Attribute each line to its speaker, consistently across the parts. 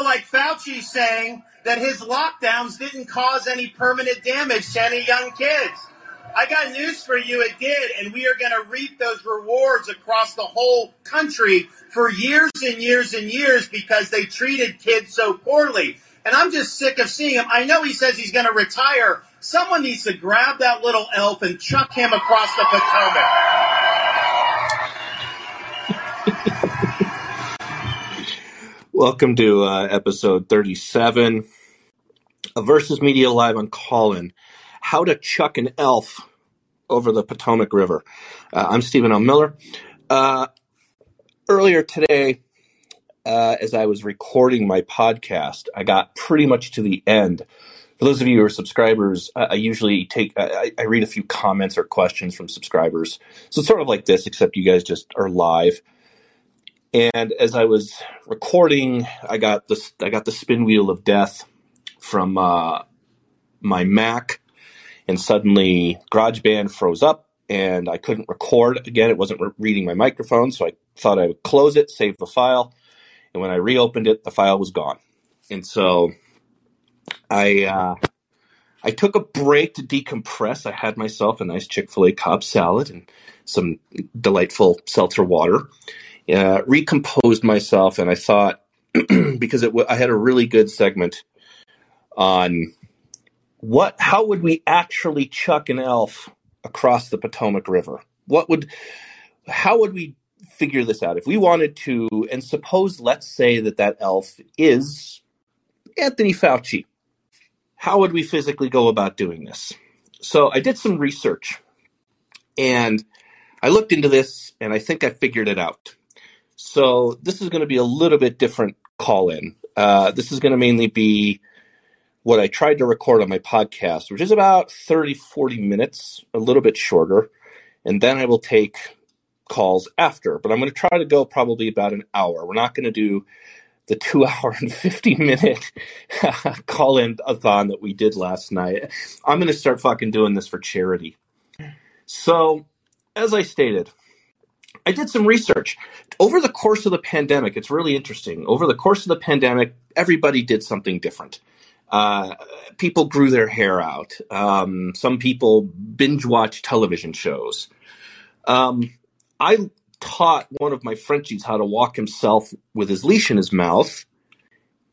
Speaker 1: people like Fauci saying that his lockdowns didn't cause any permanent damage to any young kids. I got news for you, it did, and we are going to reap those rewards across the whole country for years and years and years because they treated kids so poorly. And I'm just sick of seeing him. I know he says he's going to retire. Someone needs to grab that little elf and chuck him across the Potomac.
Speaker 2: Welcome to uh, episode 37 of Versus Media Live on Callin. How to Chuck an Elf over the Potomac River. Uh, I'm Stephen L. Miller. Uh, earlier today, uh, as I was recording my podcast, I got pretty much to the end. For those of you who are subscribers, I usually take I, I read a few comments or questions from subscribers. So it's sort of like this, except you guys just are live. And as I was recording, I got this I got the spin wheel of death from uh, my Mac, and suddenly GarageBand froze up, and I couldn't record again. It wasn't re- reading my microphone, so I thought I would close it, save the file, and when I reopened it, the file was gone. And so I uh, I took a break to decompress. I had myself a nice Chick Fil A Cobb salad and some delightful seltzer water. Uh, recomposed myself, and I thought because w- I had a really good segment on what how would we actually chuck an elf across the Potomac River? What would how would we figure this out? If we wanted to and suppose let's say that that elf is Anthony Fauci how would we physically go about doing this? So i did some research and i looked into this and i think i figured it out so this is going to be a little bit different call in uh, this is going to mainly be what i tried to record on my podcast which is about 30 40 minutes a little bit shorter and then i will take calls after, but I'm going to try to go probably about an hour. We're not going to do the two hour and 50 minute call in a thon that we did last night. I'm going to start fucking doing this for charity. So, as I stated, I did some research. Over the course of the pandemic, it's really interesting. Over the course of the pandemic, everybody did something different. Uh, people grew their hair out. Um, some people binge watch television shows. Um, I taught one of my Frenchies how to walk himself with his leash in his mouth.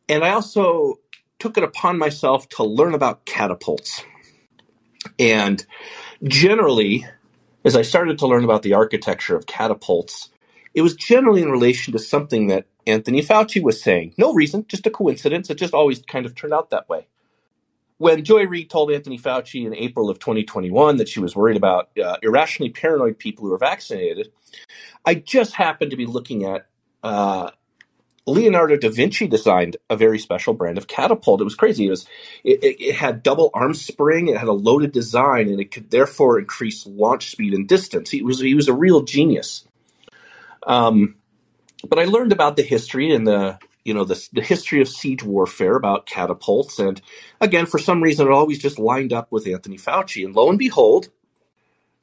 Speaker 2: And I also took it upon myself to learn about catapults. And generally, as I started to learn about the architecture of catapults, it was generally in relation to something that Anthony Fauci was saying. No reason, just a coincidence. It just always kind of turned out that way when Joy Reid told Anthony Fauci in April of 2021 that she was worried about uh, irrationally paranoid people who are vaccinated, I just happened to be looking at uh, Leonardo da Vinci designed a very special brand of catapult. It was crazy. It was it, it, it had double arm spring. It had a loaded design, and it could therefore increase launch speed and distance. He was he was a real genius. Um, but I learned about the history and the you know the, the history of siege warfare about catapults and again for some reason it always just lined up with anthony fauci and lo and behold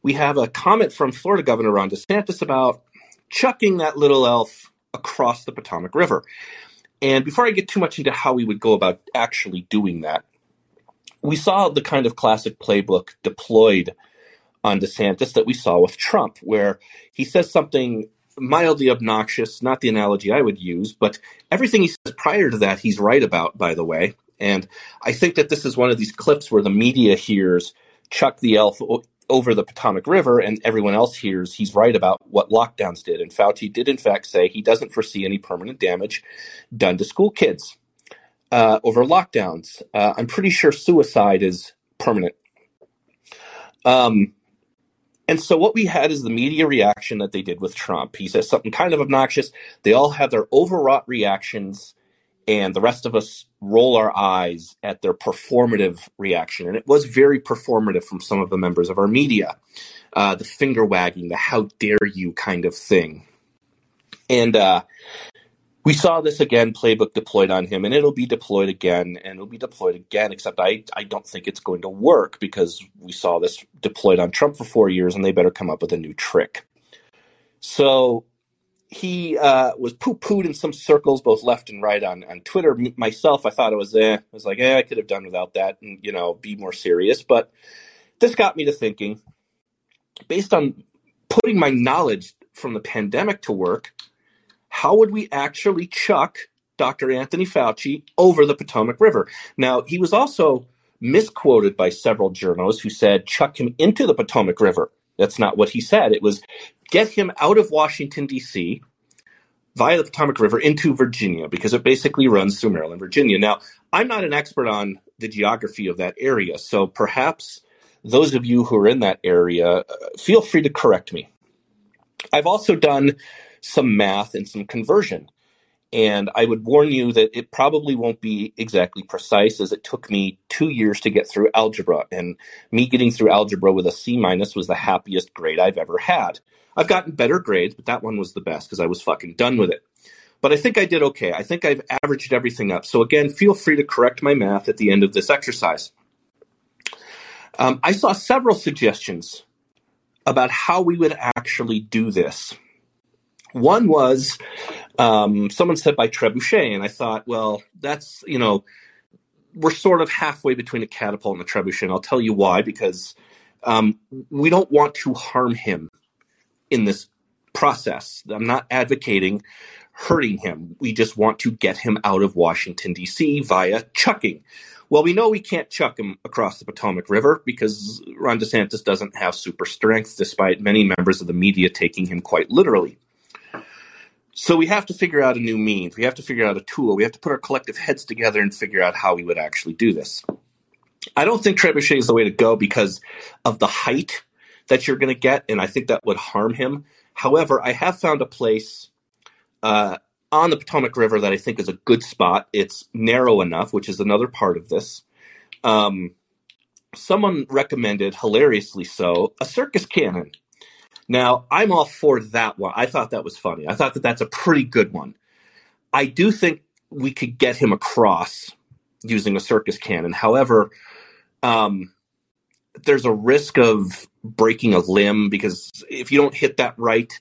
Speaker 2: we have a comment from florida governor ron desantis about chucking that little elf across the potomac river and before i get too much into how we would go about actually doing that we saw the kind of classic playbook deployed on desantis that we saw with trump where he says something mildly obnoxious, not the analogy I would use, but everything he says prior to that, he's right about, by the way. And I think that this is one of these clips where the media hears Chuck the Elf over the Potomac River, and everyone else hears he's right about what lockdowns did. And Fauci did, in fact, say he doesn't foresee any permanent damage done to school kids uh, over lockdowns. Uh, I'm pretty sure suicide is permanent. Um, and so what we had is the media reaction that they did with Trump. He says something kind of obnoxious. They all have their overwrought reactions, and the rest of us roll our eyes at their performative reaction. And it was very performative from some of the members of our media. Uh, the finger wagging, the how dare you kind of thing. And uh, we saw this again playbook deployed on him and it'll be deployed again and it'll be deployed again except I, I don't think it's going to work because we saw this deployed on trump for four years and they better come up with a new trick so he uh, was poo pooed in some circles, both left and right on, on Twitter. Myself, I thought it was eh. I was like, eh, I could have done without that and, you know, be more serious. But this got me to thinking based on putting my knowledge from the pandemic to work, how would we actually chuck Dr. Anthony Fauci over the Potomac River? Now, he was also misquoted by several journalists who said chuck him into the Potomac River. That's not what he said. It was get him out of Washington, D.C., via the Potomac River into Virginia, because it basically runs through Maryland, Virginia. Now, I'm not an expert on the geography of that area, so perhaps those of you who are in that area, uh, feel free to correct me. I've also done some math and some conversion. And I would warn you that it probably won't be exactly precise as it took me two years to get through algebra. And me getting through algebra with a C minus was the happiest grade I've ever had. I've gotten better grades, but that one was the best because I was fucking done with it. But I think I did okay. I think I've averaged everything up. So again, feel free to correct my math at the end of this exercise. Um, I saw several suggestions about how we would actually do this. One was um, someone said by trebuchet, and I thought, well, that's you know, we're sort of halfway between a catapult and a trebuchet. And I'll tell you why, because um, we don't want to harm him in this process. I'm not advocating hurting him. We just want to get him out of Washington D.C. via chucking. Well, we know we can't chuck him across the Potomac River because Ron DeSantis doesn't have super strength, despite many members of the media taking him quite literally. So we have to figure out a new means. We have to figure out a tool. We have to put our collective heads together and figure out how we would actually do this. I don't think trebuchet is the way to go because of the height that you're going to get, and I think that would harm him. However, I have found a place uh, on the Potomac River that I think is a good spot. It's narrow enough, which is another part of this. Um, someone recommended, hilariously so, a circus cannon. Now, I'm all for that one. I thought that was funny. I thought that that's a pretty good one. I do think we could get him across using a circus cannon. However, um, there's a risk of breaking a limb because if you don't hit that right,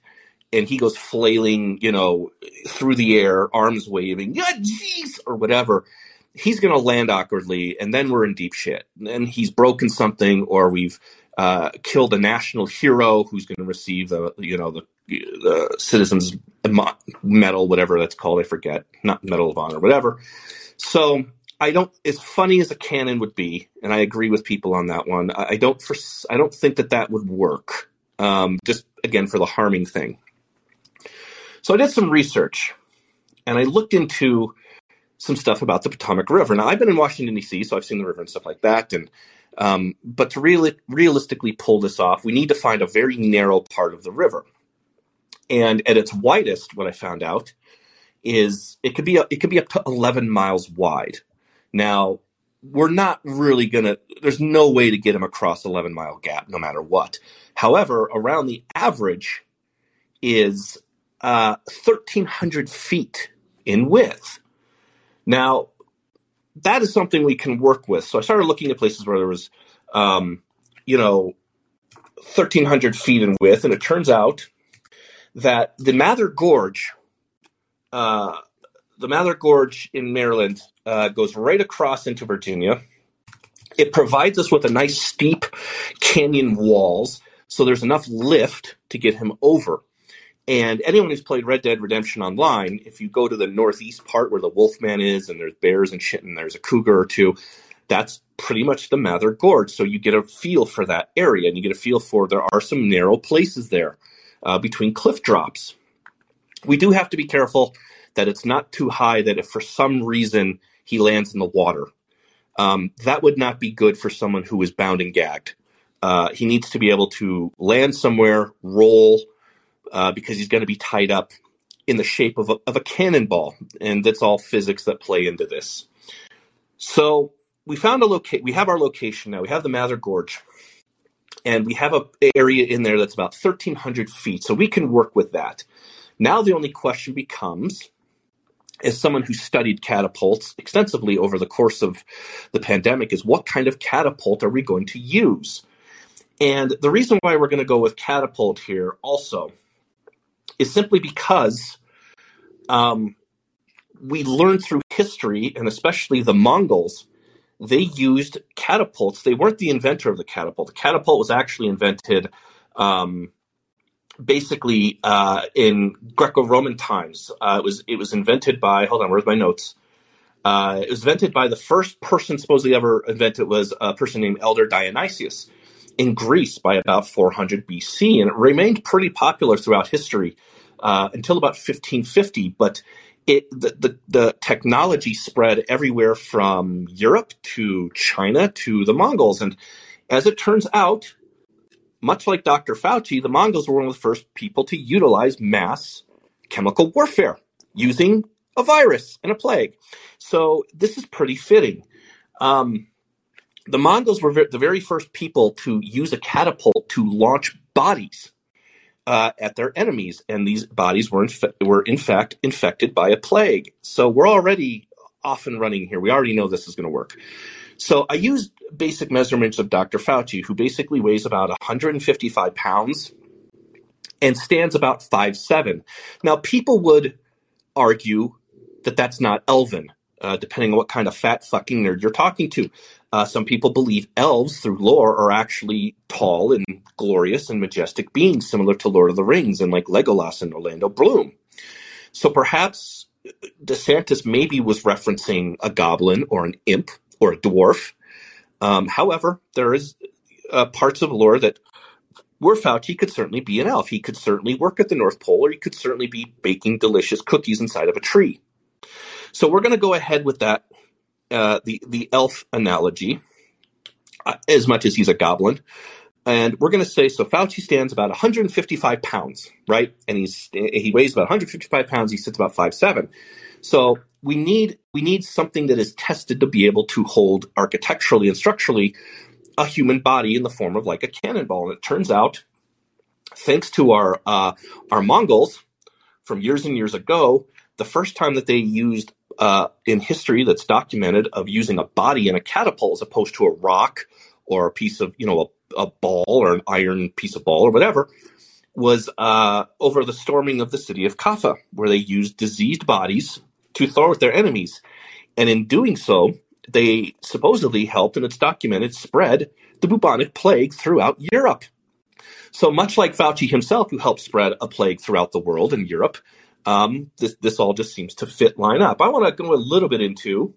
Speaker 2: and he goes flailing, you know, through the air, arms waving, yeah, jeez, or whatever, he's going to land awkwardly, and then we're in deep shit. And he's broken something, or we've uh, killed a national hero who's going to receive the, you know, the, the citizens medal, whatever that's called, I forget, not medal of honor, whatever. So I don't, as funny as a cannon would be, and I agree with people on that one. I don't, for, I don't think that that would work. Um, just again for the harming thing. So I did some research and I looked into some stuff about the Potomac River. Now I've been in Washington D.C., so I've seen the river and stuff like that. And um, but to really realistically pull this off, we need to find a very narrow part of the river. And at its widest, what I found out is it could be it could be up to 11 miles wide. Now we're not really gonna. There's no way to get them across 11 mile gap, no matter what. However, around the average is uh, 1,300 feet in width. Now, that is something we can work with. So I started looking at places where there was, um, you know, 1,300 feet in width, and it turns out that the Mather Gorge, uh, the Mather Gorge in Maryland, uh, goes right across into Virginia. It provides us with a nice steep canyon walls, so there's enough lift to get him over. And anyone who's played Red Dead Redemption Online, if you go to the northeast part where the Wolfman is and there's bears and shit and there's a cougar or two, that's pretty much the Mather Gorge. So you get a feel for that area and you get a feel for there are some narrow places there uh, between cliff drops. We do have to be careful that it's not too high that if for some reason he lands in the water, um, that would not be good for someone who is bound and gagged. Uh, he needs to be able to land somewhere, roll, uh, because he's going to be tied up in the shape of a, of a cannonball, and that's all physics that play into this. So we found a locate. We have our location now. We have the Mather Gorge, and we have a area in there that's about 1,300 feet. So we can work with that. Now the only question becomes, as someone who studied catapults extensively over the course of the pandemic, is what kind of catapult are we going to use? And the reason why we're going to go with catapult here also is simply because um, we learned through history, and especially the Mongols, they used catapults. They weren't the inventor of the catapult. The catapult was actually invented um, basically uh, in Greco-Roman times. Uh, it was it was invented by. Hold on, where's my notes? Uh, it was invented by the first person supposedly ever invented was a person named Elder Dionysius in Greece by about 400 BC, and it remained pretty popular throughout history uh, until about 1550. But it the, the, the technology spread everywhere from Europe to China to the Mongols, and as it turns out, much like Dr. Fauci, the Mongols were one of the first people to utilize mass chemical warfare using a virus and a plague. So this is pretty fitting. Um, the Mongols were the very first people to use a catapult to launch bodies uh, at their enemies, and these bodies were inf- were in fact infected by a plague. So we're already off and running here. We already know this is going to work. So I used basic measurements of Dr. Fauci, who basically weighs about 155 pounds and stands about five seven. Now people would argue that that's not elven, uh, depending on what kind of fat fucking nerd you're talking to. Uh, some people believe elves, through lore, are actually tall and glorious and majestic beings, similar to Lord of the Rings and like Legolas and Orlando Bloom. So perhaps DeSantis maybe was referencing a goblin or an imp or a dwarf. Um, however, there is uh, parts of lore that where Fauci could certainly be an elf. He could certainly work at the North Pole, or he could certainly be baking delicious cookies inside of a tree. So we're going to go ahead with that uh, the the elf analogy, uh, as much as he's a goblin. And we're going to say so. Fauci stands about 155 pounds, right? And he's he weighs about 155 pounds. He sits about five seven. So we need we need something that is tested to be able to hold architecturally and structurally a human body in the form of like a cannonball. And it turns out, thanks to our uh, our Mongols from years and years ago, the first time that they used uh, in history that's documented of using a body in a catapult as opposed to a rock or a piece of, you know, a, ball or an iron piece of ball or whatever was uh, over the storming of the city of Kaffa, where they used diseased bodies to throw at their enemies. And in doing so, they supposedly helped, and it's documented, spread the bubonic plague throughout Europe. So much like Fauci himself, who helped spread a plague throughout the world and Europe, um, this this all just seems to fit line up. I want to go a little bit into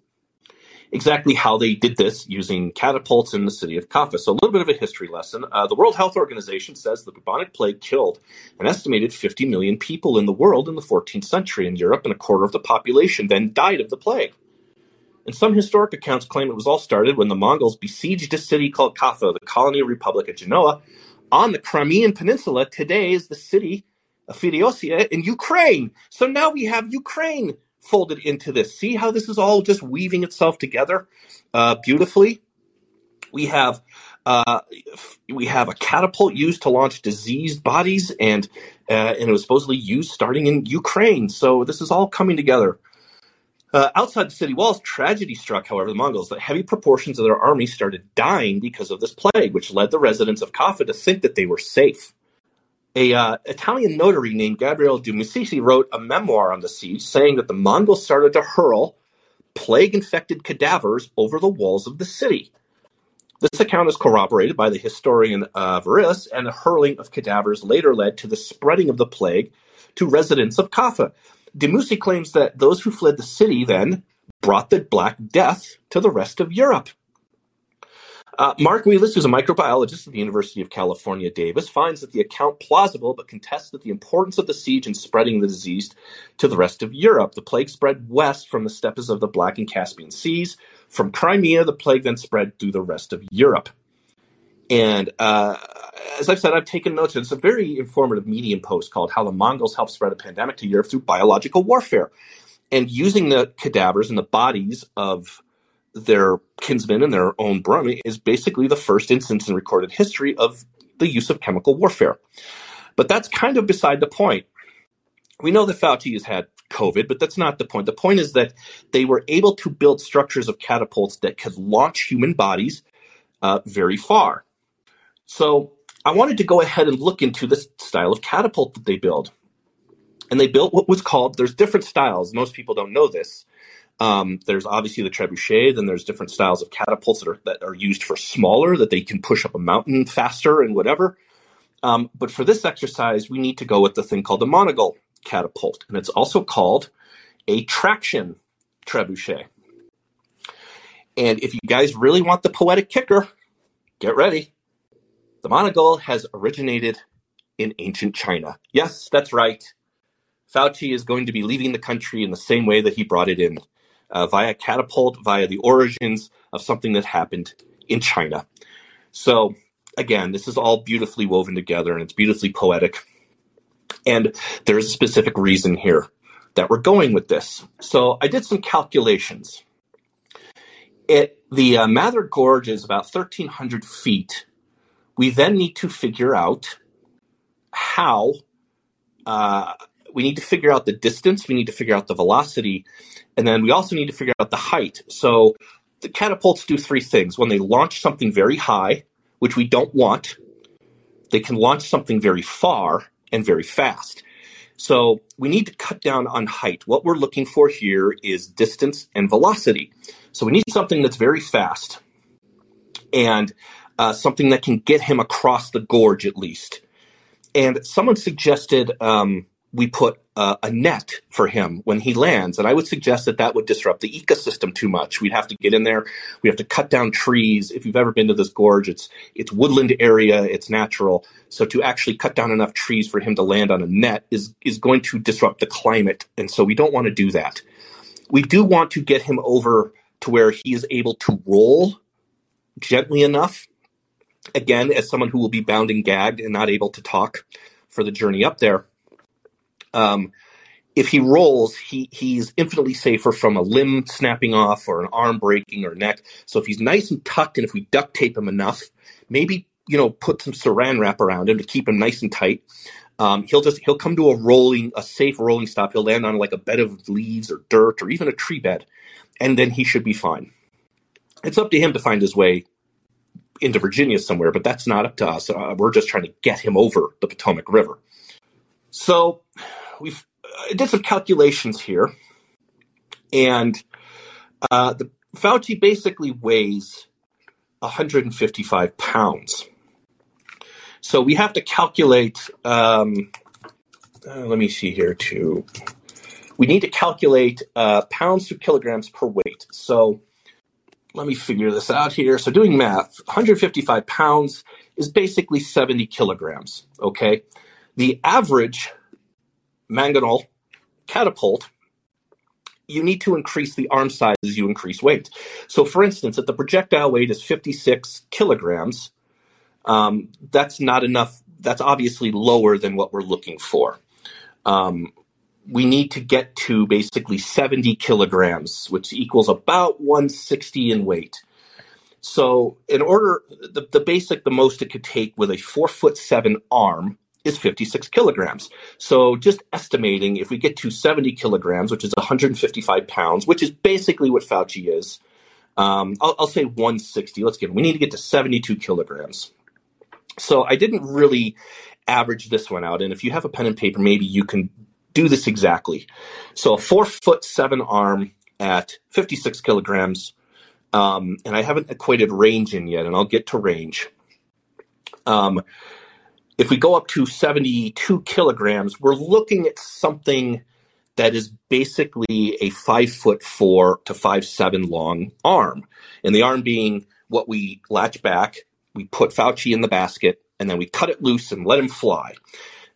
Speaker 2: exactly how they did this using catapults in the city of Kaffa. So a little bit of a history lesson. Uh, the World Health Organization says the bubonic plague killed an estimated 50 million people in the world in the 14th century in Europe, and a quarter of the population then died of the plague. And some historic accounts claim it was all started when the Mongols besieged a city called Kaffa, the colony of republic of Genoa, on the Crimean Peninsula. Today is the city of Feodosia in Ukraine. So now we have Ukraine folded into this. See how this is all just weaving itself together uh, beautifully. We have uh, we have a catapult used to launch diseased bodies, and uh, and it was supposedly used starting in Ukraine. So this is all coming together. Uh, outside the city walls, tragedy struck, however, the Mongols. The heavy proportions of their army started dying because of this plague, which led the residents of Kaffa to think that they were safe. A uh, Italian notary named Gabriele de Mussi wrote a memoir on the siege, saying that the Mongols started to hurl plague-infected cadavers over the walls of the city. This account is corroborated by the historian uh, and the hurling of cadavers later led to the spreading of the plague to residents of Kaffa. De Mussi claims that those who fled the city then brought the Black Death to the rest of Europe. Uh, Mark Wheelis, who's a microbiologist at the University of California, Davis, finds that the account plausible, but contests that the importance of the siege in spreading the disease to the rest of Europe. The plague spread west from the steppes of the Black and Caspian Seas. From Crimea, the plague then spread through the rest of Europe. And uh, as I've said, I've taken notes. It's a very informative Medium post called How the Mongols Helped Spread a Pandemic to Europe Through Biological Warfare. And using the cadavers and the bodies of their kinsmen and their own Brahmi is basically the first instance in recorded history of the use of chemical warfare. But that's kind of beside the point. We know that Fauci has had COVID, but that's not the point. The point is that they were able to build structures of catapults that could launch human bodies uh, very far. So I wanted to go ahead and look into this style of catapult that they build. And they built what was called, there's different styles. Most people don't know this. Um, there's obviously the trebuchet, then there's different styles of catapults that are, that are used for smaller, that they can push up a mountain faster and whatever. Um, but for this exercise, we need to go with the thing called the mangonel catapult. And it's also called a traction trebuchet. And if you guys really want the poetic kicker, get ready. The mangonel has originated in ancient China. Yes, that's right. Fauci is going to be leaving the country in the same way that he brought it in, uh, via catapult, via the origins of something that happened in China. So, again, this is all beautifully woven together and it's beautifully poetic. And there's a specific reason here that we're going with this. So, I did some calculations. It, the uh, Mather Gorge is about 1,300 feet. We then need to figure out how uh, we need to figure out the distance, we need to figure out the velocity, and then we also need to figure out the height. So the catapults do three things. When they launch something very high, which we don't want, they can launch something very far and very fast. So we need to cut down on height. What we're looking for here is distance and velocity. So we need something that's very fast and uh, something that can get him across the gorge at least. And someone suggested um, we put uh, a net for him when he lands. And I would suggest that that would disrupt the ecosystem too much. We'd have to get in there. We have to cut down trees. If you've ever been to this gorge, it's it's woodland area. It's natural. So to actually cut down enough trees for him to land on a net is is going to disrupt the climate. And so we don't want to do that. We do want to get him over to where he is able to roll gently enough. Again, as someone who will be bound and gagged and not able to talk for the journey up there um, if he rolls, he he's infinitely safer from a limb snapping off or an arm breaking or neck. So if he's nice and tucked, and if we duct tape him enough, maybe you know put some saran wrap around him to keep him nice and tight. Um, he'll just he'll come to a rolling, a safe rolling stop. He'll land on like a bed of leaves or dirt or even a tree bed, and then he should be fine. It's up to him to find his way into Virginia somewhere, but that's not up to us. Uh, we're just trying to get him over the Potomac River. So I did some calculations here, and uh, the Fauci basically weighs 155 pounds. So we have to calculate. Um, uh, let me see here too. We need to calculate uh, pounds to kilograms per weight. So let me figure this out here. So doing math, 155 pounds is basically 70 kilograms. Okay, the average mangonel catapult, you need to increase the arm size as you increase weight. So, for instance, if the projectile weight is 56 kilograms, um, that's not enough. That's obviously lower than what we're looking for. Um, we need to get to basically 70 kilograms, which equals about 160 in weight. So, in order, the, the basic, the most it could take with a four foot seven arm is 56 kilograms. So just estimating, if we get to 70 kilograms, which is 155 pounds, which is basically what Fauci is, um, I'll, I'll, say 160. Let's get. We need to get to 72 kilograms. So I didn't really average this one out, and if you have a pen and paper, maybe you can do this exactly. So a four foot seven arm at 56 kilograms, um, and I haven't equated range in yet, and I'll get to range. Um, if we go up to 72 kilograms, we're looking at something that is basically a five foot four to five seven long arm. And the arm being what we latch back, we put Fauci in the basket, and then we cut it loose and let him fly.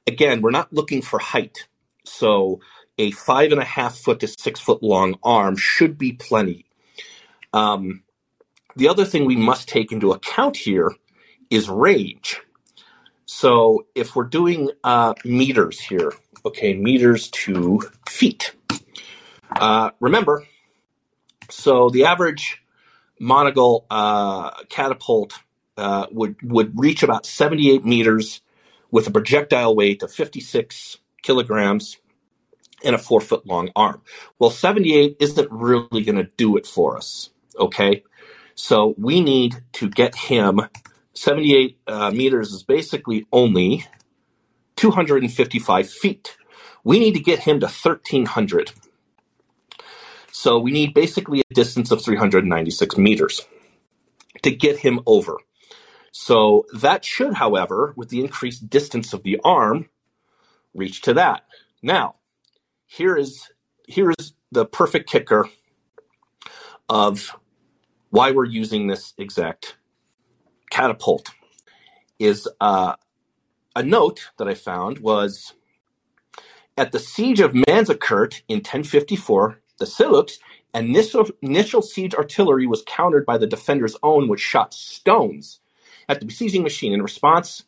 Speaker 2: Again, we're not looking for height. So a five and a half foot to six foot long arm should be plenty. Um, the other thing we must take into account here is range. So if we're doing uh, meters here, okay, meters to feet. Uh, remember, so the average mangonel uh, catapult uh, would would reach about 78 meters with a projectile weight of 56 kilograms and a four foot long arm. Well, 78 isn't really going to do it for us. Okay, so we need to get him 78 uh, meters is basically only 255 feet, We need to get him to 1300. So we need basically a distance of 396 meters to get him over. So that should, however, with the increased distance of the arm, reach to that. Now, here is here is the perfect kicker of why we're using this exact catapult. Is uh, a note that I found was at the siege of Manzikert in 1054, the Seljuks initial, initial siege artillery was countered by the defenders' own, which shot stones at the besieging machine. In response,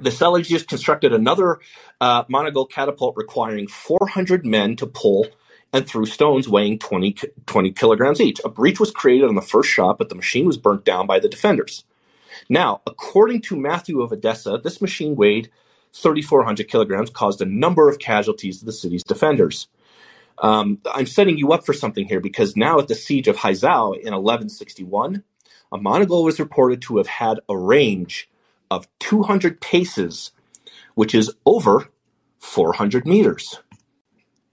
Speaker 2: the Seljuks constructed another uh, catapult requiring 400 men to pull and threw stones weighing 20, 20 kilograms each. A breach was created on the first shot, but the machine was burnt down by the defenders. Now, according to Matthew of Edessa, this machine weighed 3,400 kilograms, caused a number of casualties to the city's defenders. Um, I'm setting you up for something here because now at the siege of Haizhou in 1161, a Mangonel was reported to have had a range of 200 paces, which is over 400 meters.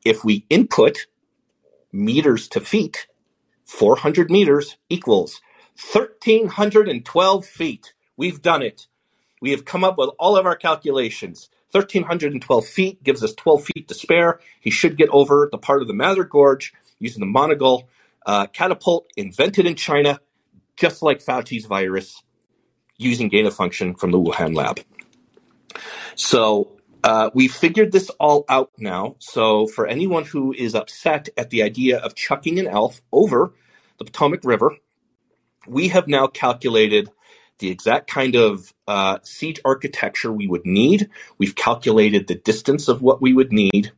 Speaker 2: If we input meters to feet, 400 meters equals 1,312 feet. We've done it. We have come up with all of our calculations. 1,312 feet gives us 12 feet to spare. He should get over the part of the Mather Gorge using the Mongol uh, catapult invented in China, just like Fauci's virus, using gain of function from the Wuhan lab. So uh, we figured this all out now. So for anyone who is upset at the idea of chucking an elf over the Potomac River, we have now calculated the exact kind of uh, siege architecture we would need. We've calculated the distance of what we would need,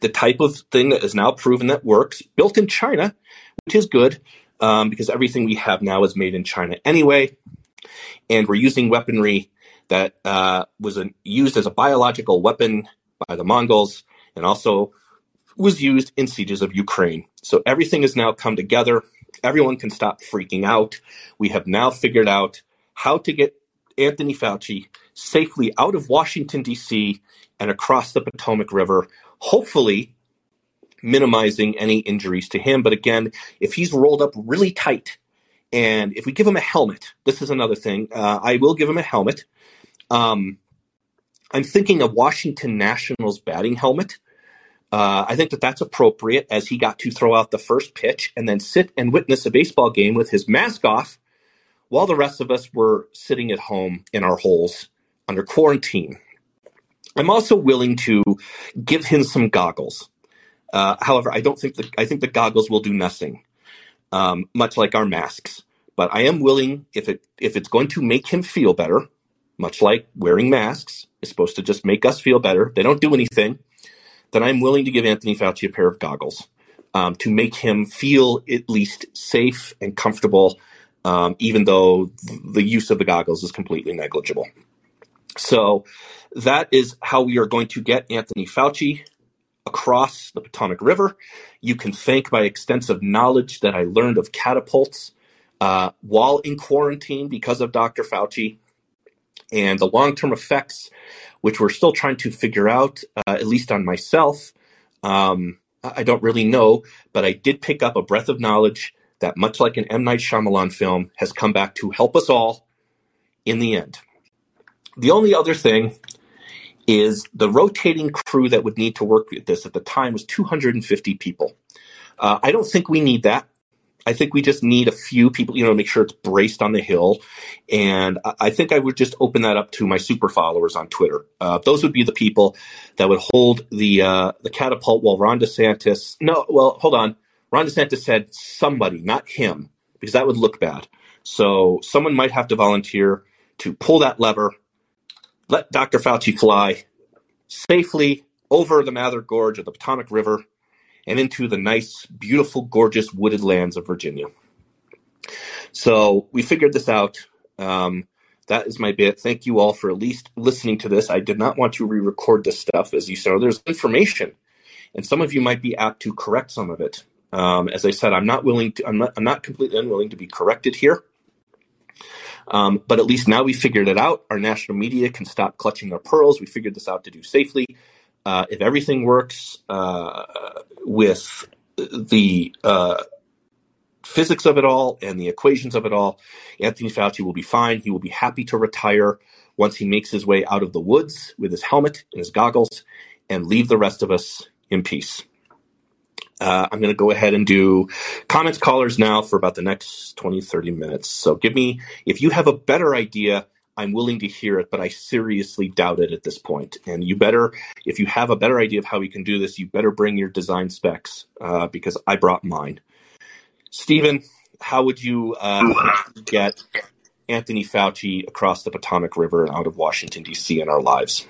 Speaker 2: the type of thing that is now proven that works, built in China, which is good um, because everything we have now is made in China anyway. And we're using weaponry that uh, was an, used as a biological weapon by the Mongols and also was used in sieges of Ukraine. So everything has now come together. Everyone can stop freaking out. We have now figured out how to get Anthony Fauci safely out of Washington, D.C. and across the Potomac River, hopefully minimizing any injuries to him. But again, if he's rolled up really tight and if we give him a helmet, this is another thing. Uh, I will give him a helmet. Um, I'm thinking a Washington Nationals batting helmet. Uh, I think that that's appropriate as he got to throw out the first pitch and then sit and witness a baseball game with his mask off while the rest of us were sitting at home in our holes under quarantine. I'm also willing to give him some goggles. Uh, however, I don't think the I think the goggles will do nothing, um, much like our masks. But I am willing, if it if it's going to make him feel better, much like wearing masks is supposed to just make us feel better. They don't do anything. Then I'm willing to give Anthony Fauci a pair of goggles um, to make him feel at least safe and comfortable, um, even though the use of the goggles is completely negligible. So that is how we are going to get Anthony Fauci across the Potomac River. You can thank my extensive knowledge that I learned of catapults uh, while in quarantine because of Dr. Fauci and the long term effects, which we're still trying to figure out, uh, at least on myself. Um, I don't really know, but I did pick up a breath of knowledge that, much like an M. Night Shyamalan film, has come back to help us all in the end. The only other thing is the rotating crew that would need to work with this at the time was 250 people. Uh, I don't think we need that. I think we just need a few people, you know, to make sure it's braced on the hill. And I think I would just open that up to my super followers on Twitter. Uh, those would be the people that would hold the uh, the catapult while Ron DeSantis. No, well, hold on. Ron DeSantis said somebody, not him, because that would look bad. So someone might have to volunteer to pull that lever, let Dr. Fauci fly safely over the Mather Gorge of the Potomac River and into the nice, beautiful, gorgeous wooded lands of Virginia. So we figured this out. Um, that is my bit. Thank you all for at least listening to this. I did not want to re-record this stuff, as you saw. There's information, and some of you might be apt to correct some of it. Um, as I said, I'm not willing to. I'm not, I'm not completely unwilling to be corrected here. Um, but at least now we figured it out. Our national media can stop clutching their pearls. We figured this out to do safely. Uh, if everything works uh, with the uh, physics of it all and the equations of it all, Anthony Fauci will be fine. He will be happy to retire once he makes his way out of the woods with his helmet and his goggles and leave the rest of us in peace. Uh, I'm going to go ahead and do comments callers now for about the next 20, 30 minutes. So give me, if you have a better idea, I'm willing to hear it, but I seriously doubt it at this point. And you better, if you have a better idea of how we can do this, you better bring your design specs uh, because I brought mine. Stephen, how would you uh, get Anthony Fauci across the Potomac River and out of Washington, D.C. in our lives?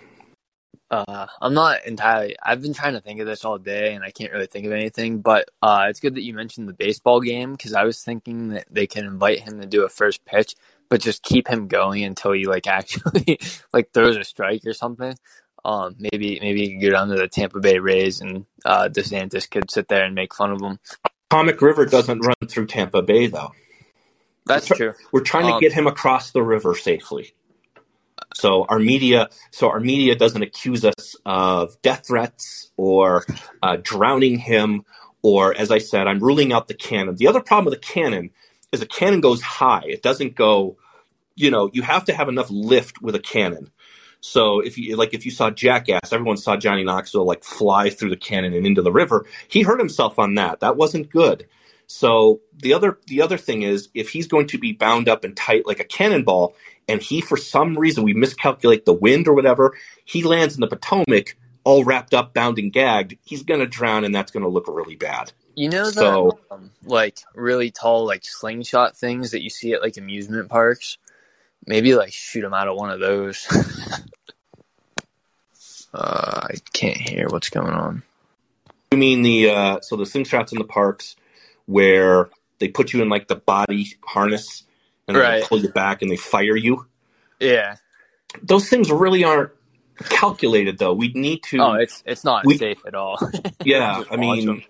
Speaker 3: Uh, I'm not entirely. I've been trying to think of this all day, and I can't really think of anything. But uh, it's good that you mentioned the baseball game because I was thinking that they can invite him to do a first pitch, but just keep him going until he like actually like throws a strike or something. Um, maybe maybe he could go down to the Tampa Bay Rays, and uh, DeSantis could sit there and make fun of him.
Speaker 2: Potomac River doesn't run through Tampa Bay, though.
Speaker 3: That's
Speaker 2: we're
Speaker 3: true.
Speaker 2: We're trying to
Speaker 3: Um,
Speaker 2: get him across the river safely. So our media, so our media doesn't accuse us of death threats or uh, drowning him, or as I said, I'm ruling out the cannon. The other problem with the cannon is a cannon goes high; it doesn't go. You know, you have to have enough lift with a cannon. So if you like, if you saw Jackass, everyone saw Johnny Knoxville like fly through the cannon and into the river. He hurt himself on that. That wasn't good. So the other the other thing is if he's going to be bound up and tight like a cannonball, and he for some reason we miscalculate the wind or whatever, he lands in the Potomac all wrapped up, bound and gagged. He's going to drown, and that's going to look really bad.
Speaker 3: You know the
Speaker 2: So-
Speaker 3: um, like really tall like slingshot things that you see at like amusement parks. Maybe like shoot them out of one of those. uh, I can't hear what's going on.
Speaker 2: You mean the uh, so the slingshots in the parks where they put you in like the body harness and then they pull you back and they fire you?
Speaker 3: Yeah.
Speaker 2: Those things really aren't calculated though. We need to.
Speaker 3: Oh, it's it's not
Speaker 2: We-
Speaker 3: safe at all.
Speaker 2: yeah, I mean.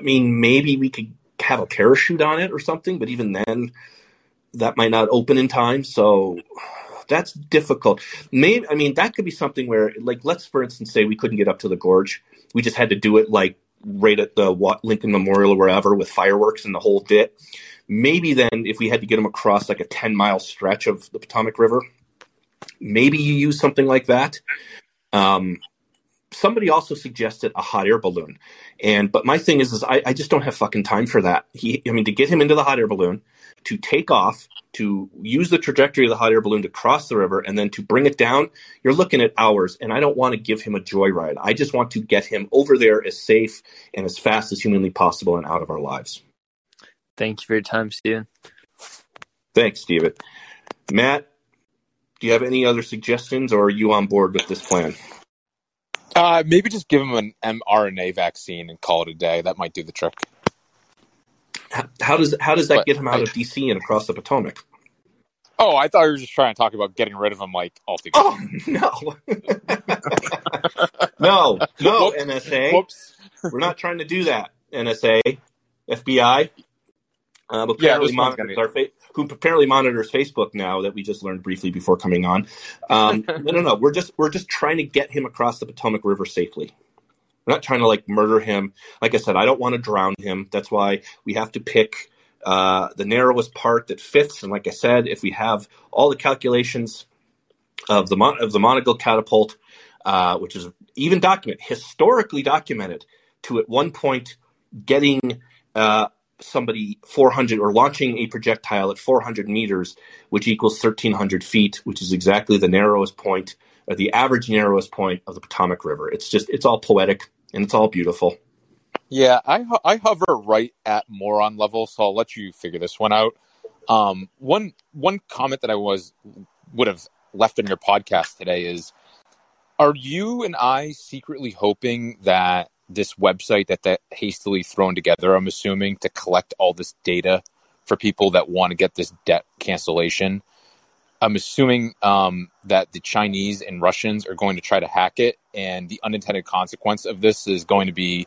Speaker 2: I mean, maybe we could have a parachute on it or something, but even then, that might not open in time. So that's difficult. Maybe I mean that could be something where, like, let's for instance say we couldn't get up to the gorge. We just had to do it like right at the Lincoln Memorial or wherever with fireworks and the whole bit. Maybe then, if we had to get them across like a ten mile stretch of the Potomac River, maybe you use something like that. Um, somebody also suggested a hot air balloon, and but my thing is, is I, I just don't have fucking time for that. He, I mean, to get him into the hot air balloon, to take off, to use the trajectory of the hot air balloon to cross the river, and then to bring it down, you're looking at hours. And I don't want to give him a joyride. I just want to get him over there as safe and as fast as humanly possible and out of our lives.
Speaker 3: Thank you for your time, Steven.
Speaker 2: Thanks, Steven. Matt, do you have any other suggestions, or are you on board with this plan?
Speaker 4: Uh, maybe just give him an mRNA vaccine and call it a day. That might do the trick.
Speaker 2: How, how does how does that
Speaker 4: But
Speaker 2: get him out
Speaker 4: I-
Speaker 2: of DC and across the Potomac?
Speaker 4: Oh, I thought you were just trying to talk about getting rid of him like altogether.
Speaker 2: Oh no, no, no,
Speaker 4: Whoops.
Speaker 2: NSA.
Speaker 4: Whoops.
Speaker 2: We're not trying to do that. NSA, FBI, uh, who
Speaker 4: Yeah,
Speaker 2: apparently
Speaker 4: this
Speaker 2: monitors our fa- who apparently monitors Facebook now that we just learned briefly before coming on. Um, no, no, no. We're just we're just trying to get him across the Potomac River safely. We're not trying to like murder him. Like I said, I don't want to drown him. That's why we have to pick uh, the narrowest part that fits. And like I said, if we have all the calculations of the mon- of the monocle catapult, uh, which is even documented, historically documented, to at one point getting uh, somebody 400 or launching a projectile at 400 meters, which equals 1,300 feet, which is exactly the narrowest point, or the average narrowest point of the Potomac River. It's just it's all poetic and it's all beautiful.
Speaker 4: Yeah, I I hover right at moron level, so I'll let you figure this one out. Um, one one comment that I was would have left in your podcast today is: Are you and I secretly hoping that this website that that hastily thrown together, I'm assuming, to collect all this data for people that want to get this debt cancellation? I'm assuming um, that the Chinese and Russians are going to try to hack it, and the unintended consequence of this is going to be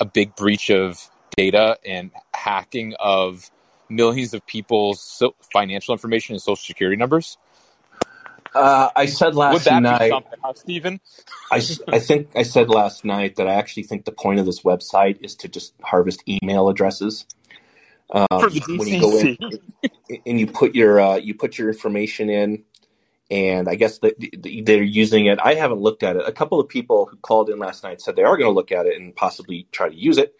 Speaker 4: a big breach of data and hacking of millions of people's financial information and social security numbers.
Speaker 2: Uh, I said last night.
Speaker 4: huh, Stephen?
Speaker 2: I, I think I said last night that I actually think the point of this website is to just harvest email addresses. Um,
Speaker 4: For the
Speaker 2: when you go in and you put your uh, you put your information in, and I guess that they're using it. I haven't looked at it. A couple of people who called in last night said they are going to look at it and possibly try to use it.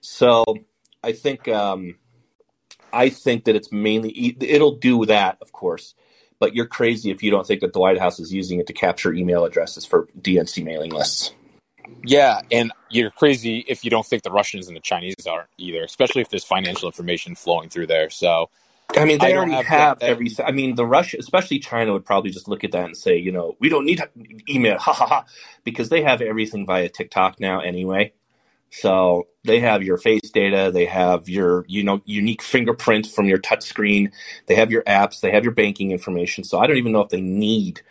Speaker 2: So I think um, I think that it's mainly it'll do that, of course. But you're crazy if you don't think that the White House is using it to capture email addresses for DNC mailing lists.
Speaker 4: Yeah, and you're crazy if you don't think the Russians and the Chinese aren't either, especially if there's financial information flowing through there. So
Speaker 2: I mean, they
Speaker 4: don't
Speaker 2: already
Speaker 4: have
Speaker 2: have,
Speaker 4: that-
Speaker 2: every. I mean, the Russia, especially China, would probably just look at that and say, you know, we don't need email, ha ha ha, because they have everything via TikTok now anyway. So they have your face data, they have your, you know, unique fingerprint from your touch screen, they have your apps, they have your banking information. So I don't even know if they need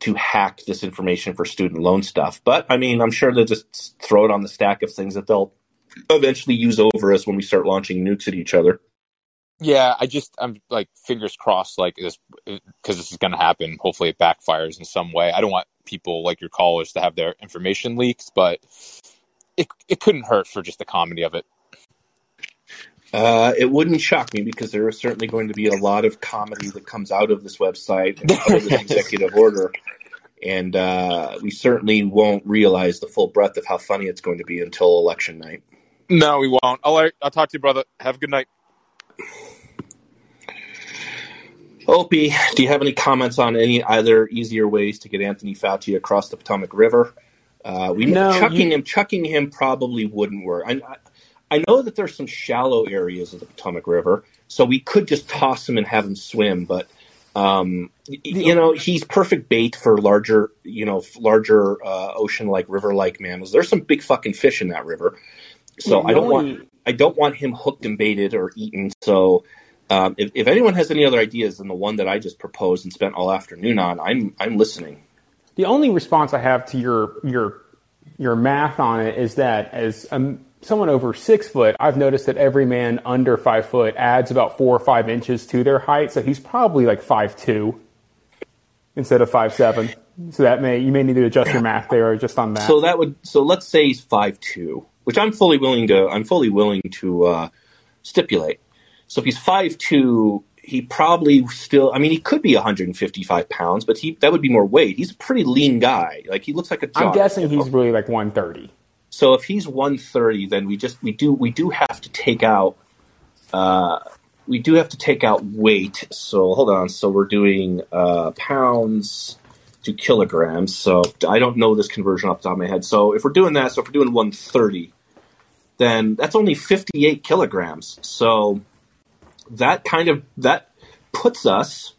Speaker 2: to hack this information for student loan stuff. But I mean, I'm sure they'll just throw it on the stack of things that they'll eventually use over us when we start launching nukes at each other.
Speaker 4: yeah, I just I'm like fingers crossed, like this because this is going to happen. Hopefully, it backfires in some way. I don't want people like your callers to have their information leaked, but it it couldn't hurt for just the comedy of it.
Speaker 2: Uh, it wouldn't shock me because there is certainly going to be a lot of comedy that comes out of this website and out of this executive order. And uh, we certainly won't realize the full breadth of how funny it's going to be until election night.
Speaker 4: No, we won't. I'll I'll talk to you, brother. Have a good night.
Speaker 2: Opie, do you have any comments on any other easier ways to get Anthony Fauci across the Potomac River? Uh, we
Speaker 5: No,
Speaker 2: chucking
Speaker 5: you-
Speaker 2: him, chucking him probably wouldn't work. I, I- know that there's some shallow areas of the Potomac River, so we could just toss him and have him swim. But um, you know, he's perfect bait for larger, you know, larger uh, ocean-like, river-like mammals. There's some big fucking fish in that river, so I don't want I don't want him hooked and baited or eaten. So um, if, if anyone has any other ideas than the one that I just proposed and spent all afternoon on, I'm I'm listening.
Speaker 5: The only response I have to your your your math on it is that as um, someone over six foot, I've noticed that every man under five foot adds about four or five inches to their height, so he's probably like five two instead of five seven. So that may you may need to adjust your math there just on that.
Speaker 2: So that would so let's say he's five two, which I'm fully willing to I'm fully willing to uh, stipulate. So if he's five two, he probably still I mean he could be 155 pounds, but he that would be more weight. He's a pretty lean guy. Like he looks like a.
Speaker 5: I'm guessing he's really like one thirty.
Speaker 2: So if he's 130, then we just we do we do have to take out uh, we do have to take out weight. So hold on. So we're doing uh, pounds to kilograms. So I don't know this conversion off the top of my head. So if we're doing that, so if we're doing 130, then that's only 58 kilograms. So that kind of that puts us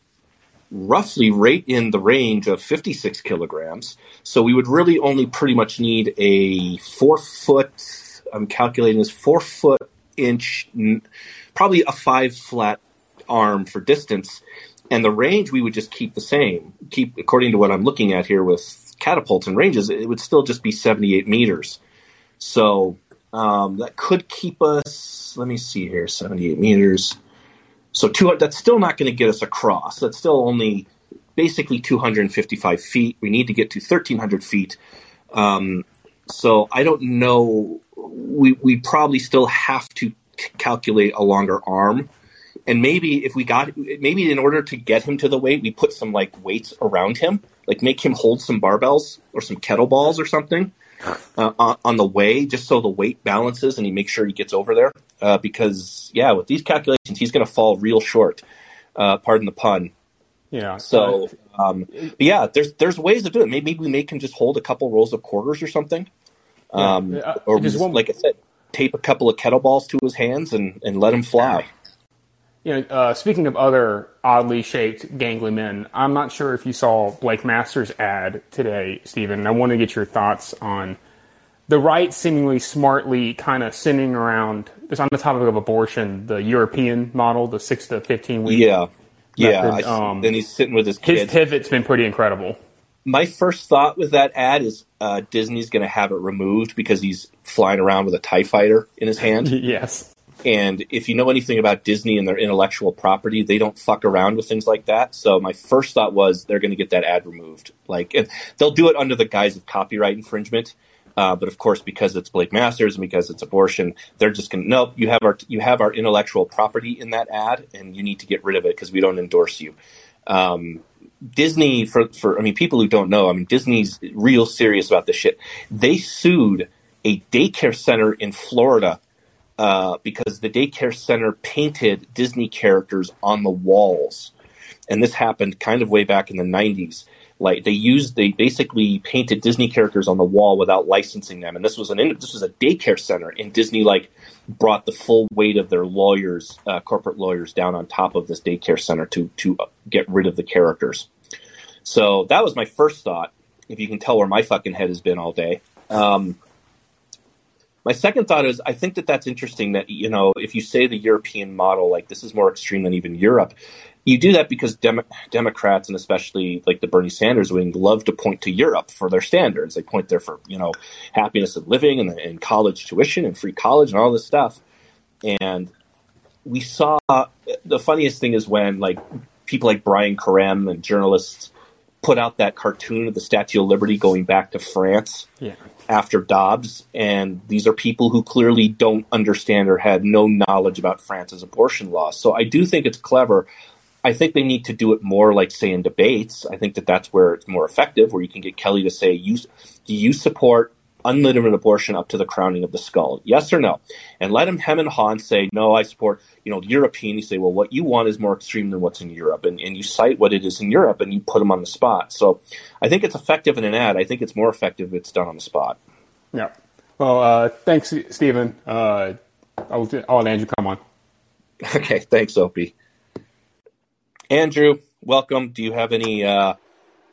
Speaker 2: roughly right in the range of 56 kilograms. So we would really only pretty much need a four foot, I'm calculating this four foot inch, probably a five flat arm for distance. And the range we would just keep the same. Keep, according to what I'm looking at here with catapults and ranges, it would still just be 78 meters. So um, that could keep us, let me see here, 78 meters. So two, that's still not going to get us across. That's still only basically 255 feet. We need to get to 1,300 feet. Um, so I don't know. We we probably still have to c- calculate a longer arm, and maybe if we got maybe in order to get him to the weight, we put some like weights around him, like make him hold some barbells or some kettlebells or something uh, on, the way, just so the weight balances and he makes sure he gets over there. Uh, because yeah, with these calculations, he's going to fall real short. Uh, pardon the pun.
Speaker 5: Yeah.
Speaker 2: So um, but yeah, there's there's ways to do it. Maybe we make him just hold a couple rolls of quarters or something. Um,
Speaker 5: Yeah, uh,
Speaker 2: or
Speaker 5: just
Speaker 2: just,
Speaker 5: one-
Speaker 2: like I said, tape a couple of kettlebells to his hands and, and let him fly.
Speaker 5: You know, uh, speaking of other oddly shaped gangly men, I'm not sure if you saw Blake Masters' ad today, Stephen. I want to get your thoughts on the right seemingly smartly kind of sending around, just on the topic of abortion, the European model, the six to 15 week.
Speaker 2: Yeah, yeah.
Speaker 5: Method,
Speaker 2: I,
Speaker 5: um,
Speaker 2: then he's sitting with his kids.
Speaker 5: His pivot's been pretty incredible.
Speaker 2: My first thought with that ad is uh, Disney's going to have it removed because he's flying around with a Tie Fighter in his hand.
Speaker 5: yes.
Speaker 2: And if you know anything about Disney and their intellectual property, they don't fuck around with things like that. So my first thought was they're going to get that ad removed. Like, and they'll do it under the guise of copyright infringement. Uh, but of course, because it's Blake Masters and because it's abortion, they're just going to nope. You have our you have our intellectual property in that ad, and you need to get rid of it because we don't endorse you. Um, Disney, for for I mean, people who don't know, I mean, Disney's real serious about this shit. They sued a daycare center in Florida uh, because the daycare center painted Disney characters on the walls, and this happened kind of way back in the '90s. Like they used, they basically painted Disney characters on the wall without licensing them, and this was an this was a daycare center, and Disney like brought the full weight of their lawyers, uh, corporate lawyers, down on top of this daycare center to to get rid of the characters. So that was my first thought. If you can tell where my fucking head has been all day. Um, my second thought is I think that that's interesting that, you know, if you say the European model, like this is more extreme than even Europe, you do that because Dem- Democrats and especially like the Bernie Sanders wing love to point to Europe for their standards. They point there for, you know, happiness of living and, and college tuition and free college and all this stuff. And we saw the funniest thing is when like people like Brian Karem and journalists put out that cartoon of the Statue of Liberty going back to France
Speaker 5: Yeah.
Speaker 2: after Dobbs, and these are people who clearly don't understand or had no knowledge about France's abortion laws. So I do think it's clever. I think they need to do it more like, say, in debates. I think that that's where it's more effective, where you can get Kelly to say, "You do you support unlimited abortion up to the crowning of the skull? Yes or no?" And let him hem and haw and say, "No, I support." You know, European. You say, "Well, what you want is more extreme than what's in Europe," and, and you cite what it is in Europe, and you put them on the spot. So, I think it's effective in an ad. I think it's more effective if it's done on the spot.
Speaker 5: Yeah. Well, uh, thanks, Stephen. Uh, I'll, I'll let Andrew come on.
Speaker 2: Okay, thanks, Opie. Andrew, welcome. Do you have any uh,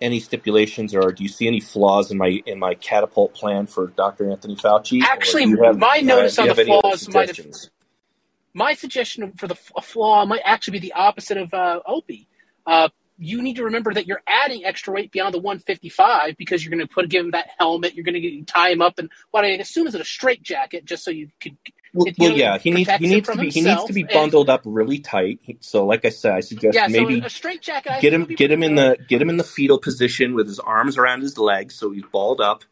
Speaker 2: any stipulations, or do you see any flaws in my in my catapult plan for Dr. Anthony Fauci?
Speaker 6: Actually,
Speaker 2: have-
Speaker 6: my notice
Speaker 2: do you
Speaker 6: on the flaws might have- My suggestion for the a flaw might actually be the opposite of uh, Opie. Uh, you need to remember that you're adding extra weight beyond the 155 because you're going to put give him that helmet. You're going to tie him up and what I assume is it a straight jacket just so you could.
Speaker 2: Well, well, yeah, he needs he needs to be he needs to be
Speaker 6: and-
Speaker 2: bundled up really tight. So, like I said, I suggest
Speaker 6: Yeah,
Speaker 2: maybe
Speaker 6: so a straight jacket.
Speaker 2: Get him get him in the get him in the fetal position with his arms around his legs, so he's balled up.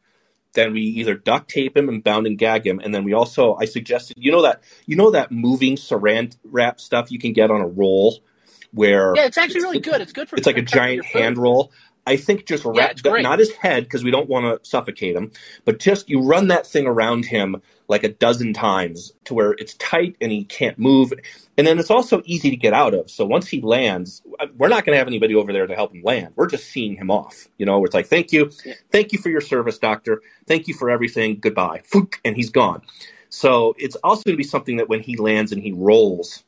Speaker 2: Then we either duct tape him and bound and gag him, and then we also I suggested you know that you know that moving saran wrap stuff you can get on a roll, where
Speaker 6: Yeah, it's actually really good. It's good for.
Speaker 2: it's like a giant hand roll. I think just wrap,
Speaker 6: it's great.
Speaker 2: not his head because we don't want to suffocate him, but just you run that thing around him like a dozen times to where it's tight and he can't move. And then it's also easy to get out of. So once he lands, uh, we're not going to have anybody over there to help him land. We're just seeing him off. You know, it's like, thank you.
Speaker 6: Yeah.
Speaker 2: Thank you for your service, doctor. Thank you for everything. Goodbye. And he's gone. So it's also going to be something that when he lands and he rolls,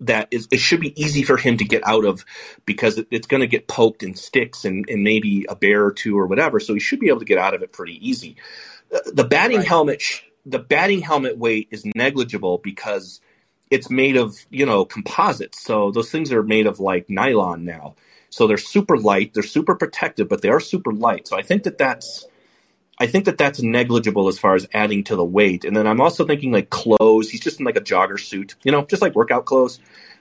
Speaker 2: that is it should be easy for him to get out of because it, it's going to get poked in sticks and, and maybe a bear or two or whatever. So he should be able to get out of it pretty easy. Uh, the batting
Speaker 6: Right.
Speaker 2: helmet sh- the batting helmet weight is negligible because it's made of you know composites. So those things are made of like nylon now. So they're super light they're super protective but they are super light. So i think that that's I think that that's negligible as far as adding to the weight. And then I'm also thinking like clothes. He's just in like a jogger suit, you know, just like workout clothes.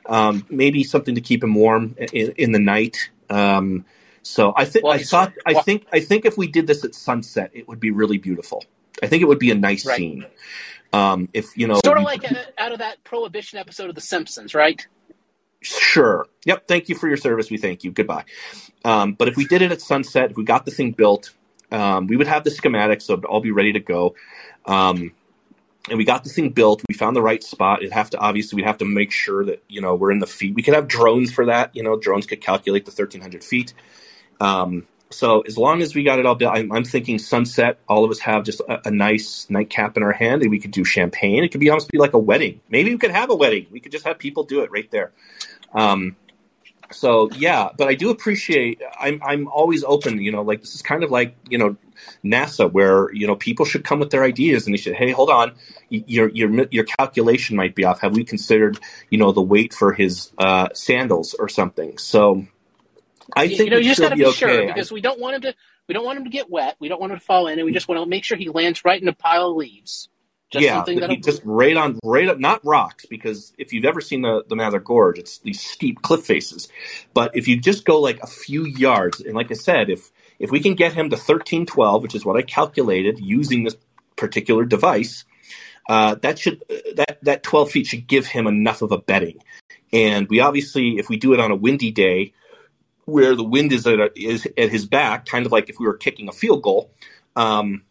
Speaker 2: Um, maybe something to keep him warm in, in the night. Um, so I think
Speaker 6: Well,
Speaker 2: I thought I think I think if we did this at sunset, it would be really beautiful. I think it would be a nice
Speaker 6: Right.
Speaker 2: scene. Um, if you know,
Speaker 6: Sort of
Speaker 2: we-
Speaker 6: like uh, out of that Prohibition episode of The Simpsons, right?
Speaker 2: Sure. Yep. Thank you for your service. We thank you. Goodbye. Um, but if we did it at sunset, if we got the thing built, um, we would have the schematics, so it'd all be ready to go. Um, and we got this thing built. We found the right spot. It'd have to obviously we'd have to make sure that you know we're in the feet. We could have drones for that. You know, drones could calculate the thirteen hundred feet. Um, so as long as we got it all built, I'm, I'm thinking sunset. All of us have just a, a nice nightcap in our hand, and we could do champagne. It could be almost be like a wedding. Maybe we could have a wedding. We could just have people do it right there. Um, so yeah, but I do appreciate. I'm I'm always open. You know, like this is kind of like you know NASA, where you know people should come with their ideas and they should. Hey, hold on, your your your calculation might be off. Have we considered you know the weight for his uh, sandals or something? So I think
Speaker 6: you know, you just got to
Speaker 2: be
Speaker 6: be
Speaker 2: okay.
Speaker 6: sure
Speaker 2: I-
Speaker 6: because we don't want him to. We don't want him to get wet. We don't want him to fall in, and we just want to make sure he lands right in a pile of leaves. Just
Speaker 2: yeah,
Speaker 6: that
Speaker 2: just right on, right up, not rocks, because if you've ever seen the, the Mather Gorge, it's these steep cliff faces. But if you just go like a few yards, and like I said, if if we can get him to thirteen twelve, which is what I calculated using this particular device, uh, that should that that twelve feet should give him enough of a bedding. And we obviously, if we do it on a windy day, where the wind is at, is at his back, kind of like if we were kicking a field goal, um,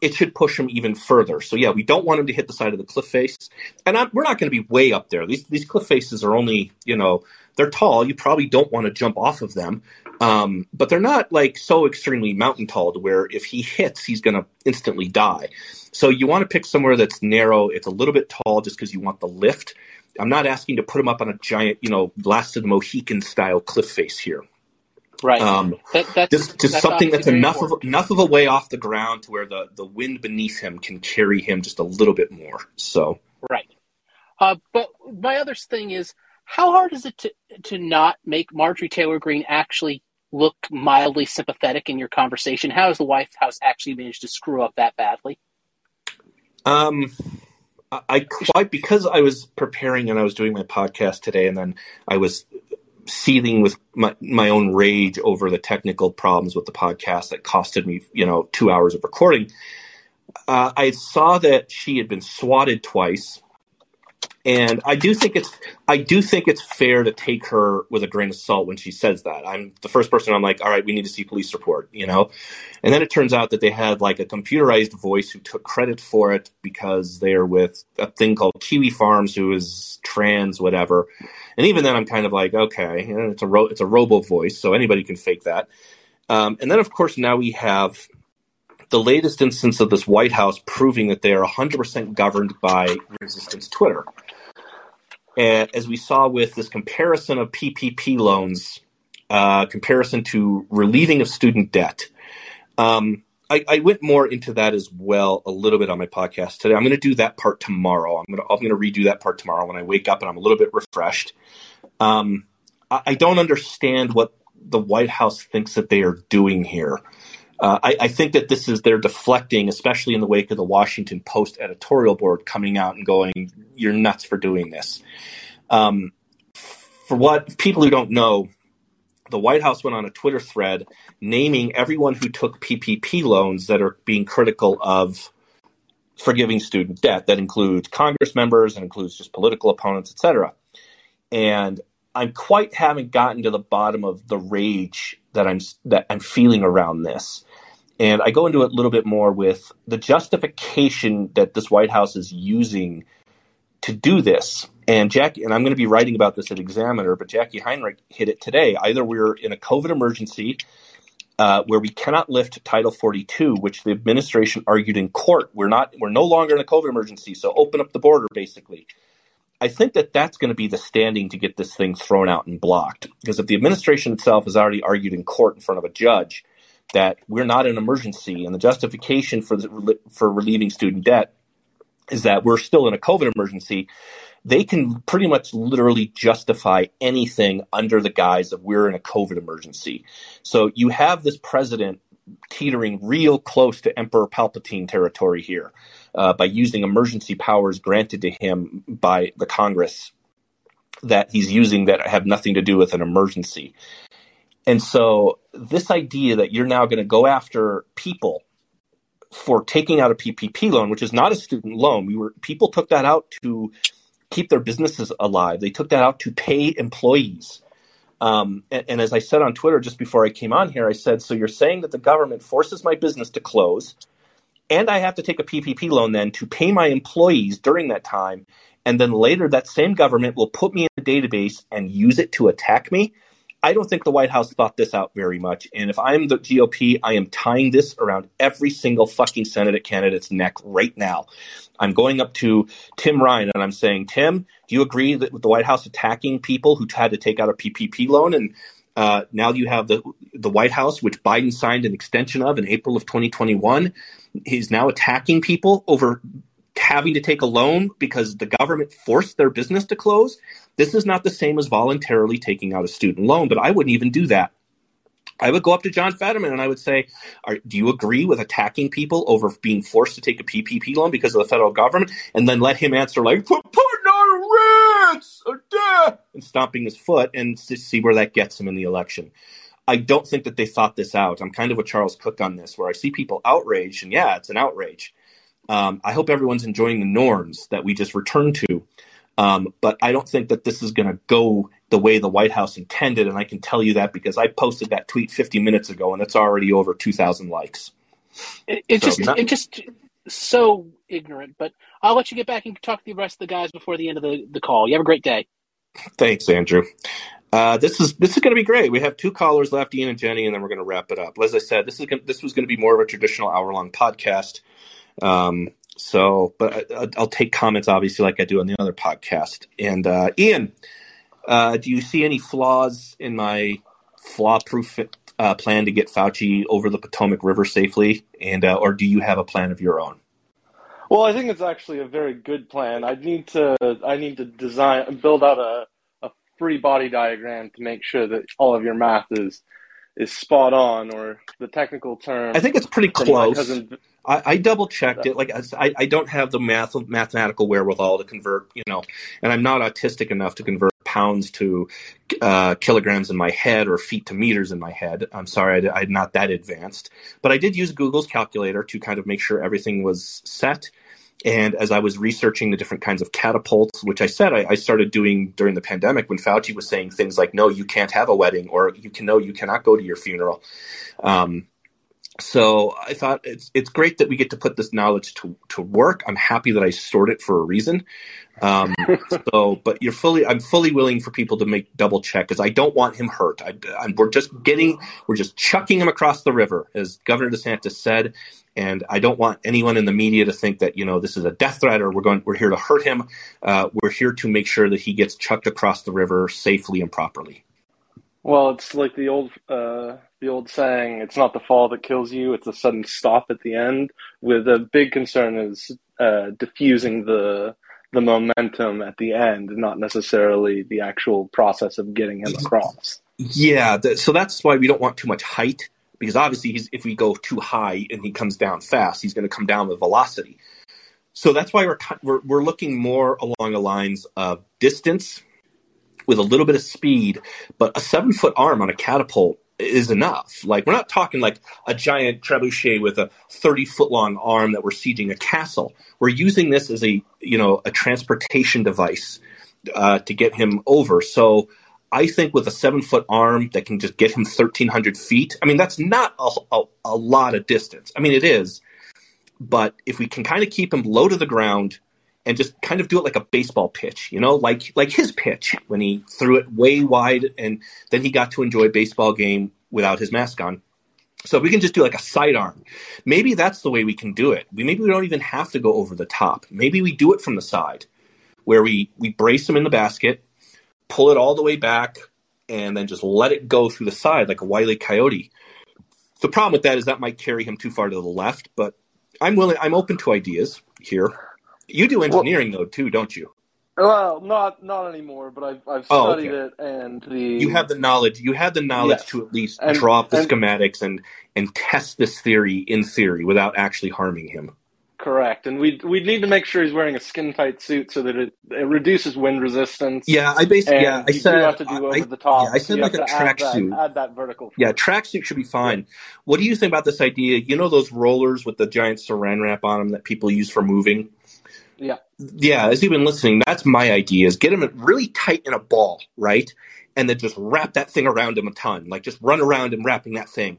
Speaker 2: it should push him even further. So yeah, we don't want him to hit the side of the cliff face, and I'm, we're not going to be way up there. These these cliff faces are only you know they're tall. You probably don't want to jump off of them, um, but they're not like so extremely mountain tall to where if he hits, he's going to instantly die. So you want to pick somewhere that's narrow. It's a little bit tall just because you want the lift. I'm not asking to put him up on a giant, you know, Last of the Mohican style cliff face here.
Speaker 6: Right.
Speaker 2: Um,
Speaker 6: that, that's
Speaker 2: just just
Speaker 6: that's
Speaker 2: something that's enough of enough of a way off the ground to where the the wind beneath him can carry him just a little bit more. So
Speaker 6: Right. Uh, but my other thing is, how hard is it to to not make Marjorie Taylor Greene actually look mildly sympathetic in your conversation? How has the White House actually managed to screw up that badly?
Speaker 2: um I, I quite because I was preparing and I was doing my podcast today and then I was seething with my, my own rage over the technical problems with the podcast that costed me, you know, two hours of recording. Uh, I saw that she had been swatted twice, and I do think it's I do think it's fair to take her with a grain of salt when she says that. I'm the first person. I'm like, all right, we need to see police report, you know. And then it turns out that they had like a computerized voice who took credit for it because they're with a thing called Kiwi Farms, who is trans, whatever. And even then, I'm kind of like, okay, it's a ro- it's a robo voice, so anybody can fake that. Um, and then, of course, now we have the latest instance of this White House proving that they are 100% governed by resistance Twitter. As we saw with this comparison of PPP loans, uh, comparison to relieving of student debt. Um, I, I went more into that as well a little bit on my podcast today. I'm going to do that part tomorrow. I'm going to I'm going to redo that part tomorrow when I wake up and I'm a little bit refreshed. Um, I, I don't understand what the White House thinks that they are doing here. Uh, I, I think that this is they're deflecting, especially in the wake of the Washington Post editorial board coming out and going, "You're nuts for doing this." Um, for what people who don't know, the White House went on a Twitter thread naming everyone who took PPP loans that are being critical of forgiving student debt. That includes Congress members and includes just political opponents, etc. And I'm quite haven't gotten to the bottom of the rage that I'm that I'm feeling around this. And I go into it a little bit more with the justification that this White House is using to do this. And Jacqui, and I'm going to be writing about this at Examiner, but Jacqui Heinrich hit it today. Either we're in a COVID emergency uh, where we cannot lift Title 42, which the administration argued in court. We're not. We're no longer in a COVID emergency, so open up the border, basically. I think that that's going to be the standing to get this thing thrown out and blocked. Because if the administration itself has already argued in court in front of a judge that we're not an emergency, and the justification for the, for relieving student debt is that we're still in a COVID emergency, they can pretty much literally justify anything under the guise of we're in a COVID emergency. So you have this president teetering real close to Emperor Palpatine territory here uh, by using emergency powers granted to him by the Congress that he's using that have nothing to do with an emergency. And so this idea that you're now going to go after people for taking out a PPP loan, which is not a student loan, we were people took that out to keep their businesses alive. They took that out to pay employees. Um, and, and, as I said on Twitter just before I came on here, I said, so you're saying that the government forces my business to close, and I have to take a PPP loan then to pay my employees during that time, and then later that same government will put me in a database and use it to attack me? I don't think the White House thought this out very much. And if I'm the GOP, I am tying this around every single fucking Senate candidate's neck right now. I'm going up to Tim Ryan and I'm saying, Tim, do you agree that with the White House attacking people who had to take out a PPP loan? And uh, now you have the the White House, which Biden signed an extension of in April of 2021. He's now attacking people over having to take a loan because the government forced their business to close. This is not the same as voluntarily taking out a student loan, but I wouldn't even do that. I would go up to John Fetterman and I would say, "Do you agree with attacking people over being forced to take a PPP loan because of the federal government?" And then let him answer like, "Put on Ritz and stomping his foot, and see where that gets him in the election. I don't think that they thought this out. I'm kind of with Charles Cooke on this, where I see people outraged, and yeah, it's an outrage. Um, I hope everyone's enjoying the norms that we just returned to. Um, but I don't think that this is going to go the way the White House intended. And I can tell you that because I posted that tweet 50 minutes ago and it's already over 2,000 likes.
Speaker 6: It, it so just, not- it just so ignorant, but I'll let you get back and talk to the rest of the guys before the end of the, the call. You have a great day.
Speaker 2: Thanks, Andrew. Uh, this is this is going to be great. We have two callers left, Ian and Jenny, and then we're going to wrap it up. As I said, this is this was going to be more of a traditional hour long podcast. Um, so, but I, will take comments obviously like I do on the other podcast. And uh, Ian, uh, do you see any flaws in my flaw-proof uh, plan to get Fauci over the Potomac River safely, and uh, or do you have a plan of your own?
Speaker 7: Well, I think it's actually a very good plan. I need to I need to design build out a, a free body diagram to make sure that all of your math is is spot on, or the technical term.
Speaker 2: I think it's pretty close. I, I, double checked it. Like I, I don't have the math mathematical wherewithal to convert, you know, and I'm not autistic enough to convert pounds to uh, kilograms in my head or feet to meters in my head. I'm sorry, I, I'm not that advanced, but I did use Google's calculator to kind of make sure everything was set. And as I was researching the different kinds of catapults, which I said I, I, started doing during the pandemic when Fauci was saying things like, no, you can't have a wedding, or you can, no, you cannot go to your funeral. Um, so I thought it's it's great that we get to put this knowledge to, to work. I'm happy that I stored it for a reason. Um, so, but you're fully, I'm fully willing for people to make double check because I don't want him hurt. I, I, we're just getting, we're just chucking him across the river, as Governor DeSantis said, and I don't want anyone in the media to think that you know this is a death threat or we're going, we're here to hurt him. Uh, we're here to make sure that he gets chucked across the river safely and properly.
Speaker 7: Well, it's like the old, uh, the old saying: "It's not the fall that kills you; it's the sudden stop at the end." With a big concern is uh, diffusing the the momentum at the end, not necessarily the actual process of getting him across.
Speaker 2: Yeah, so that's why we don't want too much height because obviously if we go too high and he comes down fast, he's going to come down with velocity. So that's why we're, we're we're looking more along the lines of distance with a little bit of speed, but a seven foot arm on a catapult is enough. Like we're not talking like a giant trebuchet with a 30 foot long arm that we're sieging a castle. We're using this as a you know a transportation device uh, to get him over. So I think with a seven foot arm that can just get him 1,300 feet. I mean that's not a, a, a lot of distance. I mean it is, but if we can kind of keep him low to the ground and just kind of do it like a baseball pitch, you know, like like his pitch when he threw it way wide and then he got to enjoy a baseball game without his mask on. So we can just do like a sidearm. Maybe that's the way we can do it. We maybe we don't even have to go over the top. Maybe we do it from the side where we we brace him in the basket, pull it all the way back and then just let it go through the side like a wily coyote. The problem with that is that might carry him too far to the left, but I'm willing I'm open to ideas here. You do engineering well, though too, don't you?
Speaker 7: Well, not not anymore, but I've I've oh, studied oh, okay. it, and the
Speaker 2: you have the knowledge. You have the knowledge yes. to at least and, draw up the and, schematics and and test this theory in theory without actually harming him.
Speaker 7: Correct, and we we need to make sure he's wearing a skin tight suit so that it, it reduces wind resistance.
Speaker 2: Yeah, I basically yeah I said
Speaker 7: have to do over I, the top.
Speaker 2: Yeah, I said like a tracksuit.
Speaker 7: Add, add, that vertical.
Speaker 2: Yeah, tracksuit should be fine. Yeah. What do you think about this idea? You know those rollers with the giant saran wrap on them that people use for moving.
Speaker 7: Yeah.
Speaker 2: Yeah, as you've been listening, that's my idea is get him really tight in a ball, right? And then just wrap that thing around him a ton. Like just run around and wrapping that thing.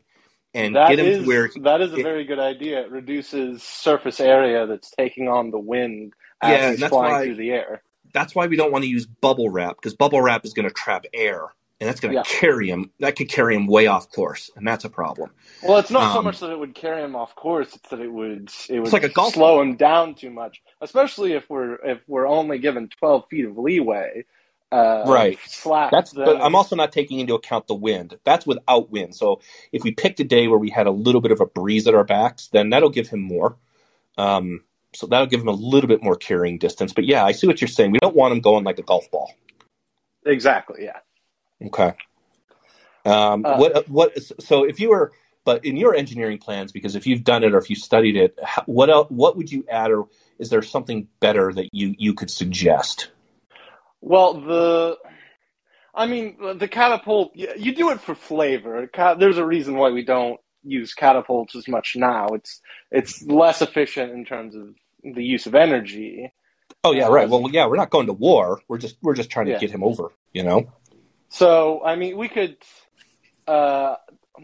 Speaker 2: And
Speaker 7: that
Speaker 2: get him
Speaker 7: is,
Speaker 2: to where
Speaker 7: that is a it, very good idea. It reduces surface area that's taking on the wind as yeah, he's flying why, through the air.
Speaker 2: That's why we don't want to use bubble wrap because bubble wrap is going to trap air and that's going to yeah. carry him. That could carry him way off course, and that's a problem.
Speaker 7: Well, it's not um, so much that it would carry him off course; it's that it would it would like a golf slow him down too much, especially if we're if we're only given twelve feet of leeway. Uh,
Speaker 2: right. Slack, that's but I'm also not taking into account the wind. That's without wind. So if we picked a day where we had a little bit of a breeze at our backs, then that'll give him more. Um, so that'll give him a little bit more carrying distance. But yeah, I see what you're saying. We don't want him going like a golf ball.
Speaker 7: Exactly. Yeah.
Speaker 2: Okay. Um,
Speaker 7: Uh,
Speaker 2: what what? So if you were, but in your engineering plans, because if you've done it or if you studied it, what else, what would you add, or is there something better that you you could suggest?
Speaker 7: Well, the, I mean, the catapult. You do it for flavor. There's a reason why we don't use catapults as much now. It's it's less efficient in terms of the use of energy.
Speaker 2: Oh yeah, right. Well, yeah, we're not going to war. We're just we're just trying to
Speaker 7: Yeah.
Speaker 2: get him over. You know.
Speaker 7: So, I mean, we could. Uh,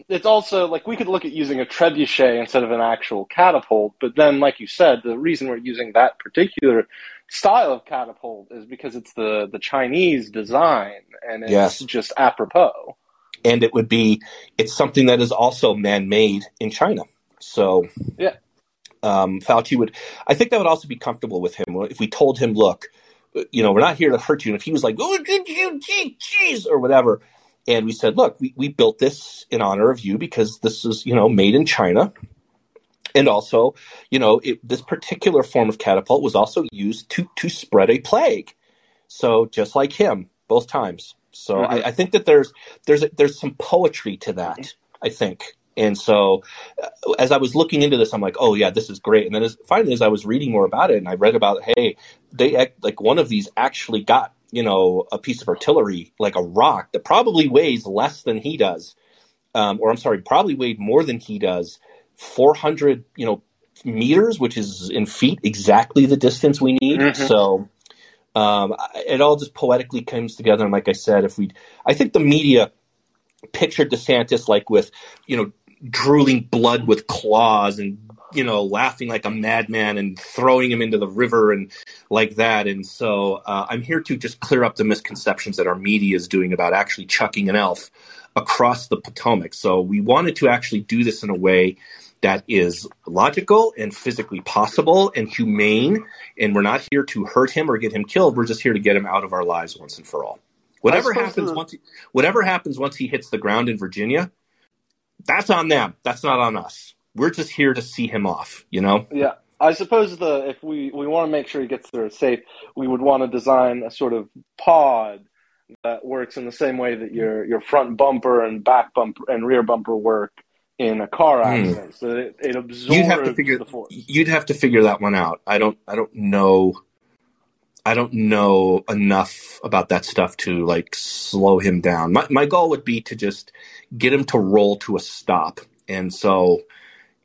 Speaker 7: it's also like we could look at using a trebuchet instead of an actual catapult, but then, like you said, the reason we're using that particular style of catapult is because it's the the Chinese design and it's
Speaker 2: Yes.
Speaker 7: just apropos.
Speaker 2: and it would be it's something that is also man-made in China. So
Speaker 7: Yeah.
Speaker 2: um, Fauci would I think that would also be comfortable with him if we told him, look, you know, we're not here to hurt you. And if he was like, oh, did you, gee, jeez, or whatever, and we said, look, we, we built this in honor of you because this is you know made in China. And also, you know, it, this particular form of catapult was also used to to spread a plague. So just like him, both times. So
Speaker 7: Mhm.
Speaker 2: I, I think that there's there's there's some poetry to that. I think, and so uh, as I was looking into this, I'm like, oh yeah, this is great. And then as, finally, as I was reading more about it, and I read about, hey, they act- like one of these actually got you know a piece of artillery, like a rock that probably weighs less than he does, um, or I'm sorry, probably weighed more than he does, 400 you know meters, which is in feet exactly the distance we need.
Speaker 7: Mhm.
Speaker 2: So um, it all just poetically comes together. And like I said, if we, I think the media pictured DeSantis like with, you know, drooling blood with claws and, you know, laughing like a madman and throwing him into the river and like that. And so uh, I'm here to just clear up the misconceptions that our media is doing about actually chucking an elf across the Potomac. So we wanted to actually do this in a way that is logical and physically possible and humane. And we're not here to hurt him or get him killed. We're just here to get him out of our lives once and for all. Whatever happens
Speaker 7: the-
Speaker 2: once, he, whatever happens once he hits the ground in Virginia, that's on them. That's not on us. We're just here to see him off. You know?
Speaker 7: Yeah, I suppose the if we we want to make sure he gets there safe, we would want to design a sort of pod that works in the same way that your your front bumper and back bumper and rear bumper work in a car
Speaker 2: Hmm.
Speaker 7: accident, so that it, it absorbs
Speaker 2: You'd have to figure.
Speaker 7: the force.
Speaker 2: You'd have to figure that one out. I don't. I don't know. I don't know enough about that stuff to like slow him down. My my goal would be to just get him to roll to a stop, and so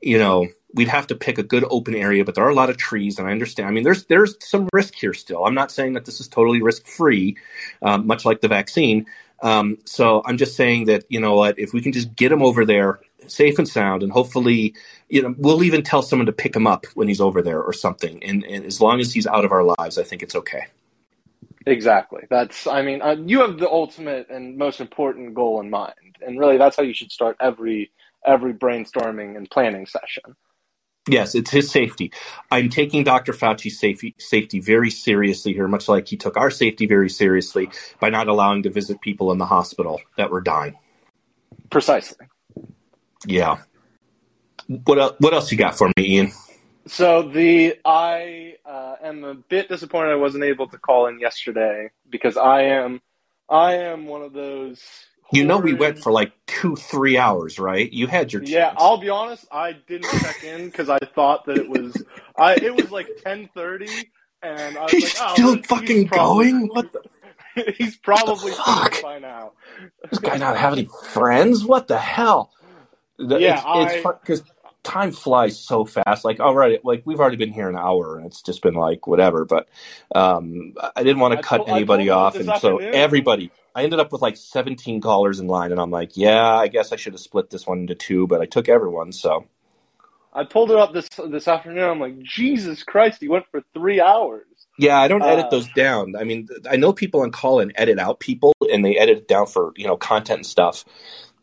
Speaker 2: you know we'd have to pick a good open area. But there are a lot of trees, and I understand. I mean, there's there's some risk here still. I'm not saying that this is totally risk free, um, much like the vaccine. Um, so I'm just saying that you know what, if we can just get him over there safe and sound, and hopefully, you know, we'll even tell someone to pick him up when he's over there or something. And, and as long as he's out of our lives, I think it's okay.
Speaker 7: Exactly. That's. I mean, uh, you have the ultimate and most important goal in mind, and really, that's how you should start every every brainstorming and planning session.
Speaker 2: Yes, it's his safety. I'm taking Dr. Fauci's safety safety very seriously here, much like he took our safety very seriously by not allowing to visit people in the hospital that were dying.
Speaker 7: Precisely.
Speaker 2: Yeah. What else, what else you got for me, Ian?
Speaker 7: So the I uh, am a bit disappointed I wasn't able to call in yesterday because I am I am one of those.
Speaker 2: You know we went for like two, three hours, right? You had your chance.
Speaker 7: Yeah, I'll be honest. I didn't check in because I thought that it was I. It was like ten thirty, and I was
Speaker 2: He's
Speaker 7: like, oh,
Speaker 2: still
Speaker 7: he's
Speaker 2: fucking
Speaker 7: probably-
Speaker 2: going. What the?
Speaker 7: he's probably
Speaker 2: fuck?
Speaker 7: by now.
Speaker 2: This guy not have any friends? What the hell?
Speaker 7: Yeah,
Speaker 2: it's, because time flies so fast. Like already, like we've already been here an hour, and it's just been like whatever. But um, I didn't want to cut
Speaker 7: told-
Speaker 2: anybody off, and so
Speaker 7: afternoon.
Speaker 2: everybody. I ended up with like 17 callers in line, and I'm like, yeah, I guess I should have split this one into two, but I took everyone. So
Speaker 7: I pulled it up this this afternoon. I'm like, Jesus Christ, he went for three hours.
Speaker 2: yeah, I don't edit
Speaker 7: Uh,
Speaker 2: those down. I mean, I know people on call and edit out people, and they edit it down for you know content and stuff.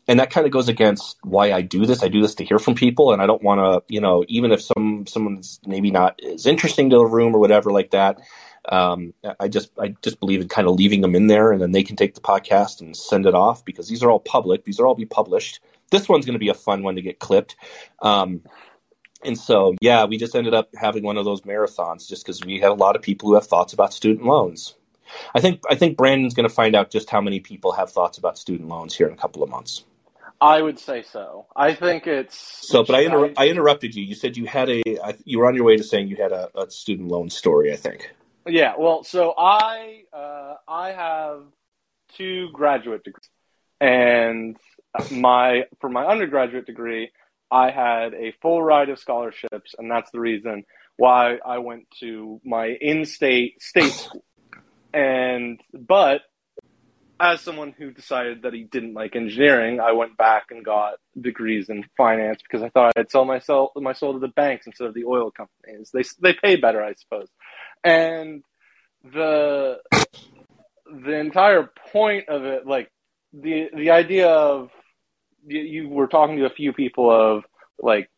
Speaker 2: and that kind of goes against why I do this. I do this to hear from people, and I don't want to, you know, even if some someone's maybe not as interesting to the room or whatever like that. Um, I just I just believe in kind of leaving them in there, and then they can take the podcast and send it off because these are all public. These are all be published. This one's going to be a fun one to get clipped. Um, and so, yeah, we just ended up having one of those marathons just because we had a lot of people who have thoughts about student loans. I think I think Brandon's going to find out just how many people have thoughts about student loans here in a couple of months.
Speaker 7: I would say so. I think it's
Speaker 2: so. But I, inter- I interrupted you. You said you had a. You were on your way to saying you had a, a student loan story. I think.
Speaker 7: Yeah. Well, so I uh, I have two graduate degrees, and my for my undergraduate degree, I had a full ride of scholarships, and that's the reason why I went to my in-state state school. And but as someone who decided that he didn't like engineering, I went back and got degrees in finance because I thought I'd sell myself my soul to the banks instead of the oil companies. They they pay better, I suppose. And the the entire point of it, like the the idea of you, you were talking to a few people of like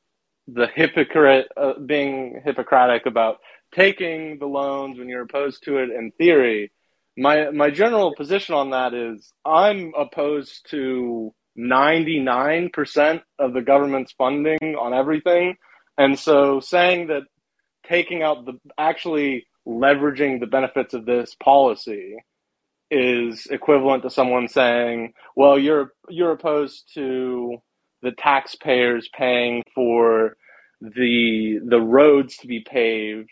Speaker 7: the hypocrite uh, being hippocratic about taking the loans when you're opposed to it in theory. My my general position on that is I'm opposed to 99% of the government's funding on everything. And so saying that taking out the actually leveraging the benefits of this policy is equivalent to someone saying, well, you're you're opposed to the taxpayers paying for the the roads to be paved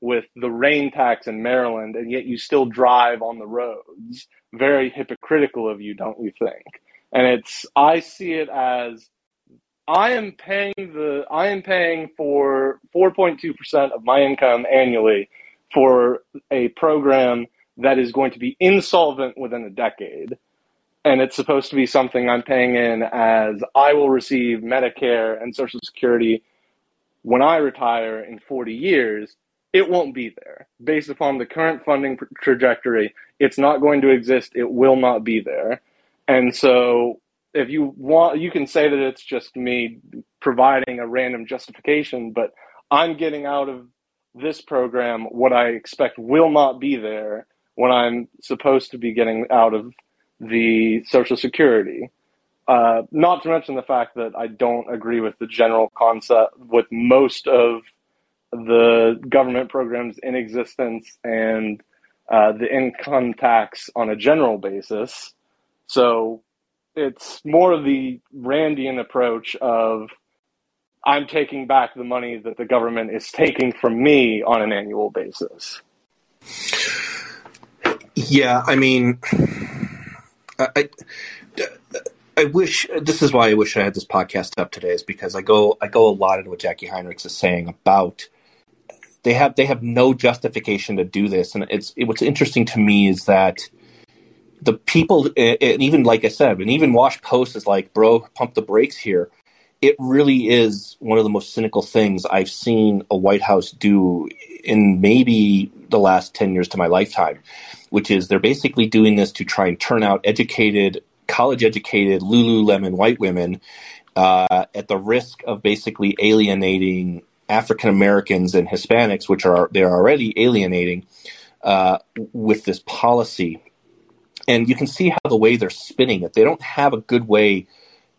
Speaker 7: with the rain tax in Maryland, and yet you still drive on the roads. Very hypocritical of you, don't you think? And it's I see it as I am paying the I am paying for 4.2 percent of my income annually for a program that is going to be insolvent within a decade. And it's supposed to be something I'm paying in as I will receive Medicare and Social Security when I retire in 40 years. It won't be there. Based upon the current funding trajectory, it's not going to exist. It will not be there. And so if you want, you can say that it's just me providing a random justification, but I'm getting out of this program what I expect will not be there when I'm supposed to be getting out of the Social Security. Uh, not to mention the fact that I don't agree with the general concept with most of the government programs in existence and uh, the income tax on a general basis. So it's more of the Randian approach of I'm taking back the money that the government is taking from me on an annual basis.
Speaker 2: Yeah, I mean, I, I wish this is why I wish I had this podcast up today is because I go I go a lot into what Jacqui Heinrichs is saying about they have they have no justification to do this, and it's it, what's interesting to me is that the people and even like I said, and even Wash Post is like, bro, pump the brakes here. It really is one of the most cynical things I've seen a White House do in maybe the last 10 years to my lifetime, which is they're basically doing this to try and turn out educated, college educated, Lululemon white women uh, at the risk of basically alienating African Americans and Hispanics, which are they're already alienating uh, with this policy. And you can see how the way they're spinning it, they don't have a good way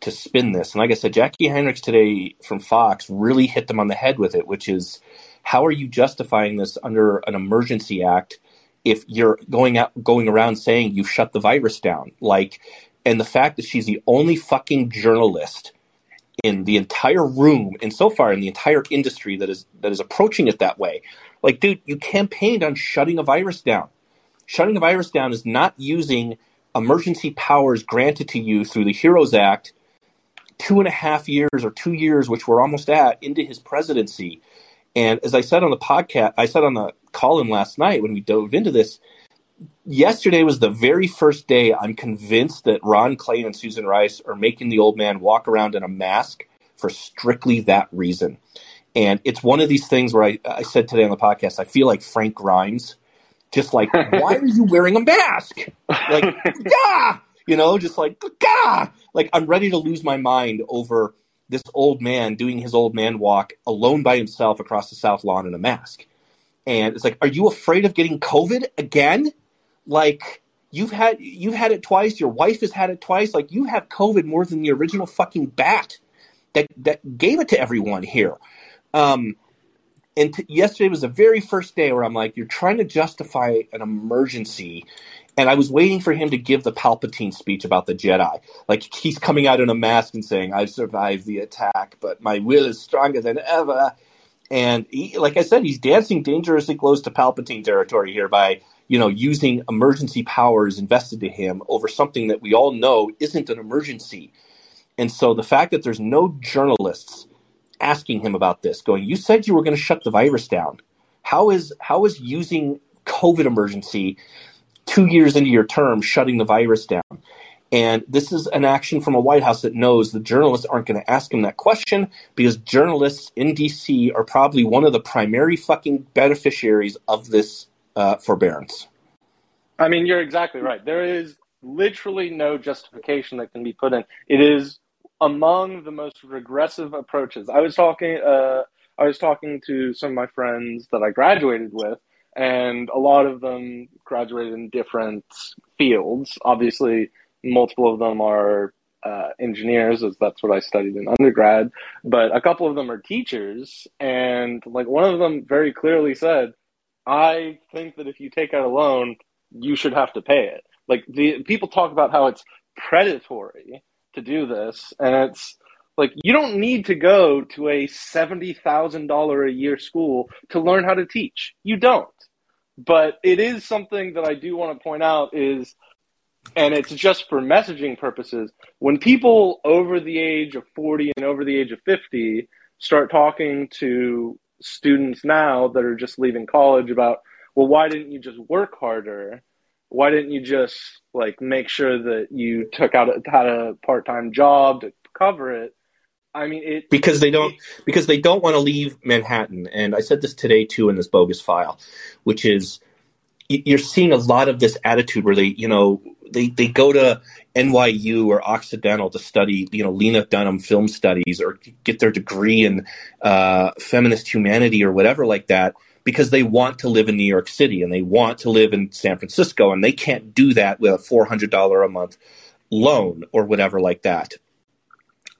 Speaker 2: to spin this. And like I said, Jacqui Heinrichs today from Fox really hit them on the head with it, which is how are you justifying this under an emergency act if you're going out going around saying you shut the virus down? Like and the fact that she's the only fucking journalist in the entire room and so far in the entire industry that is that is approaching it that way. Like, dude, you campaigned on shutting a virus down. Shutting a virus down is not using emergency powers granted to you through the HEROES Act two and a half years or two years, which we're almost at, into his presidency and as I said on the podcast, I said on the call in last night when we dove into this, yesterday was the very first day I'm convinced that Ron Klain and Susan Rice are making the old man walk around in a mask for strictly that reason. And it's one of these things where I, I said today on the podcast, I feel like Frank Grimes, just like, why are you wearing a mask? Like, yeah, you know, just like, gah! Like, I'm ready to lose my mind over this old man doing his old man walk alone by himself across the South Lawn in a mask. And it's like, are you afraid of getting COVID again? Like you've had you've had it twice, your wife has had it twice. Like you have COVID more than the original fucking bat that that gave it to everyone here. Um, and t- yesterday was the very first day where I'm like, you're trying to justify an emergency. And I was waiting for him to give the Palpatine speech about the Jedi. Like he's coming out in a mask and saying, I've survived the attack, but my will is stronger than ever. And he, like I said, he's dancing dangerously close to Palpatine territory here by, you know, using emergency powers invested to him over something that we all know isn't an emergency. And so the fact that there's no journalists asking him about this, going, "You said you were going to shut the virus down. How is how is using COVID emergency two years into your term shutting the virus down?" And this is an action from a White House that knows the journalists aren't going to ask him that question because journalists in D.C. are probably one of the primary fucking beneficiaries of this uh, forbearance.
Speaker 7: I mean, you're exactly right. There is literally no justification that can be put in. It is among the most regressive approaches. I was talking, uh, I was talking to some of my friends that I graduated with, and a lot of them graduated in different fields. Obviously, multiple of them are uh, engineers, as that's what I studied in undergrad. But a couple of them are teachers, and like one of them very clearly said, "I think that if you take out a loan, you should have to pay it." Like the people talk about how it's predatory to do this, and it's like you don't need to go to a seventy thousand dollar a year school to learn how to teach. You don't. But it is something that I do want to point out is and it's just for messaging purposes. When people over the age of 40 and over the age of 50 start talking to students now that are just leaving college about, well, why didn't you just work harder? why didn't you just like make sure that you took out a, had a part-time job to cover it i mean it
Speaker 2: because they don't because they don't want to leave manhattan and i said this today too in this bogus file which is you're seeing a lot of this attitude where they you know they, they go to NYU or Occidental to study, you know, Lena Dunham film studies or get their degree in uh, feminist humanity or whatever like that because they want to live in New York City and they want to live in San Francisco and they can't do that with a $400 a month loan or whatever like that.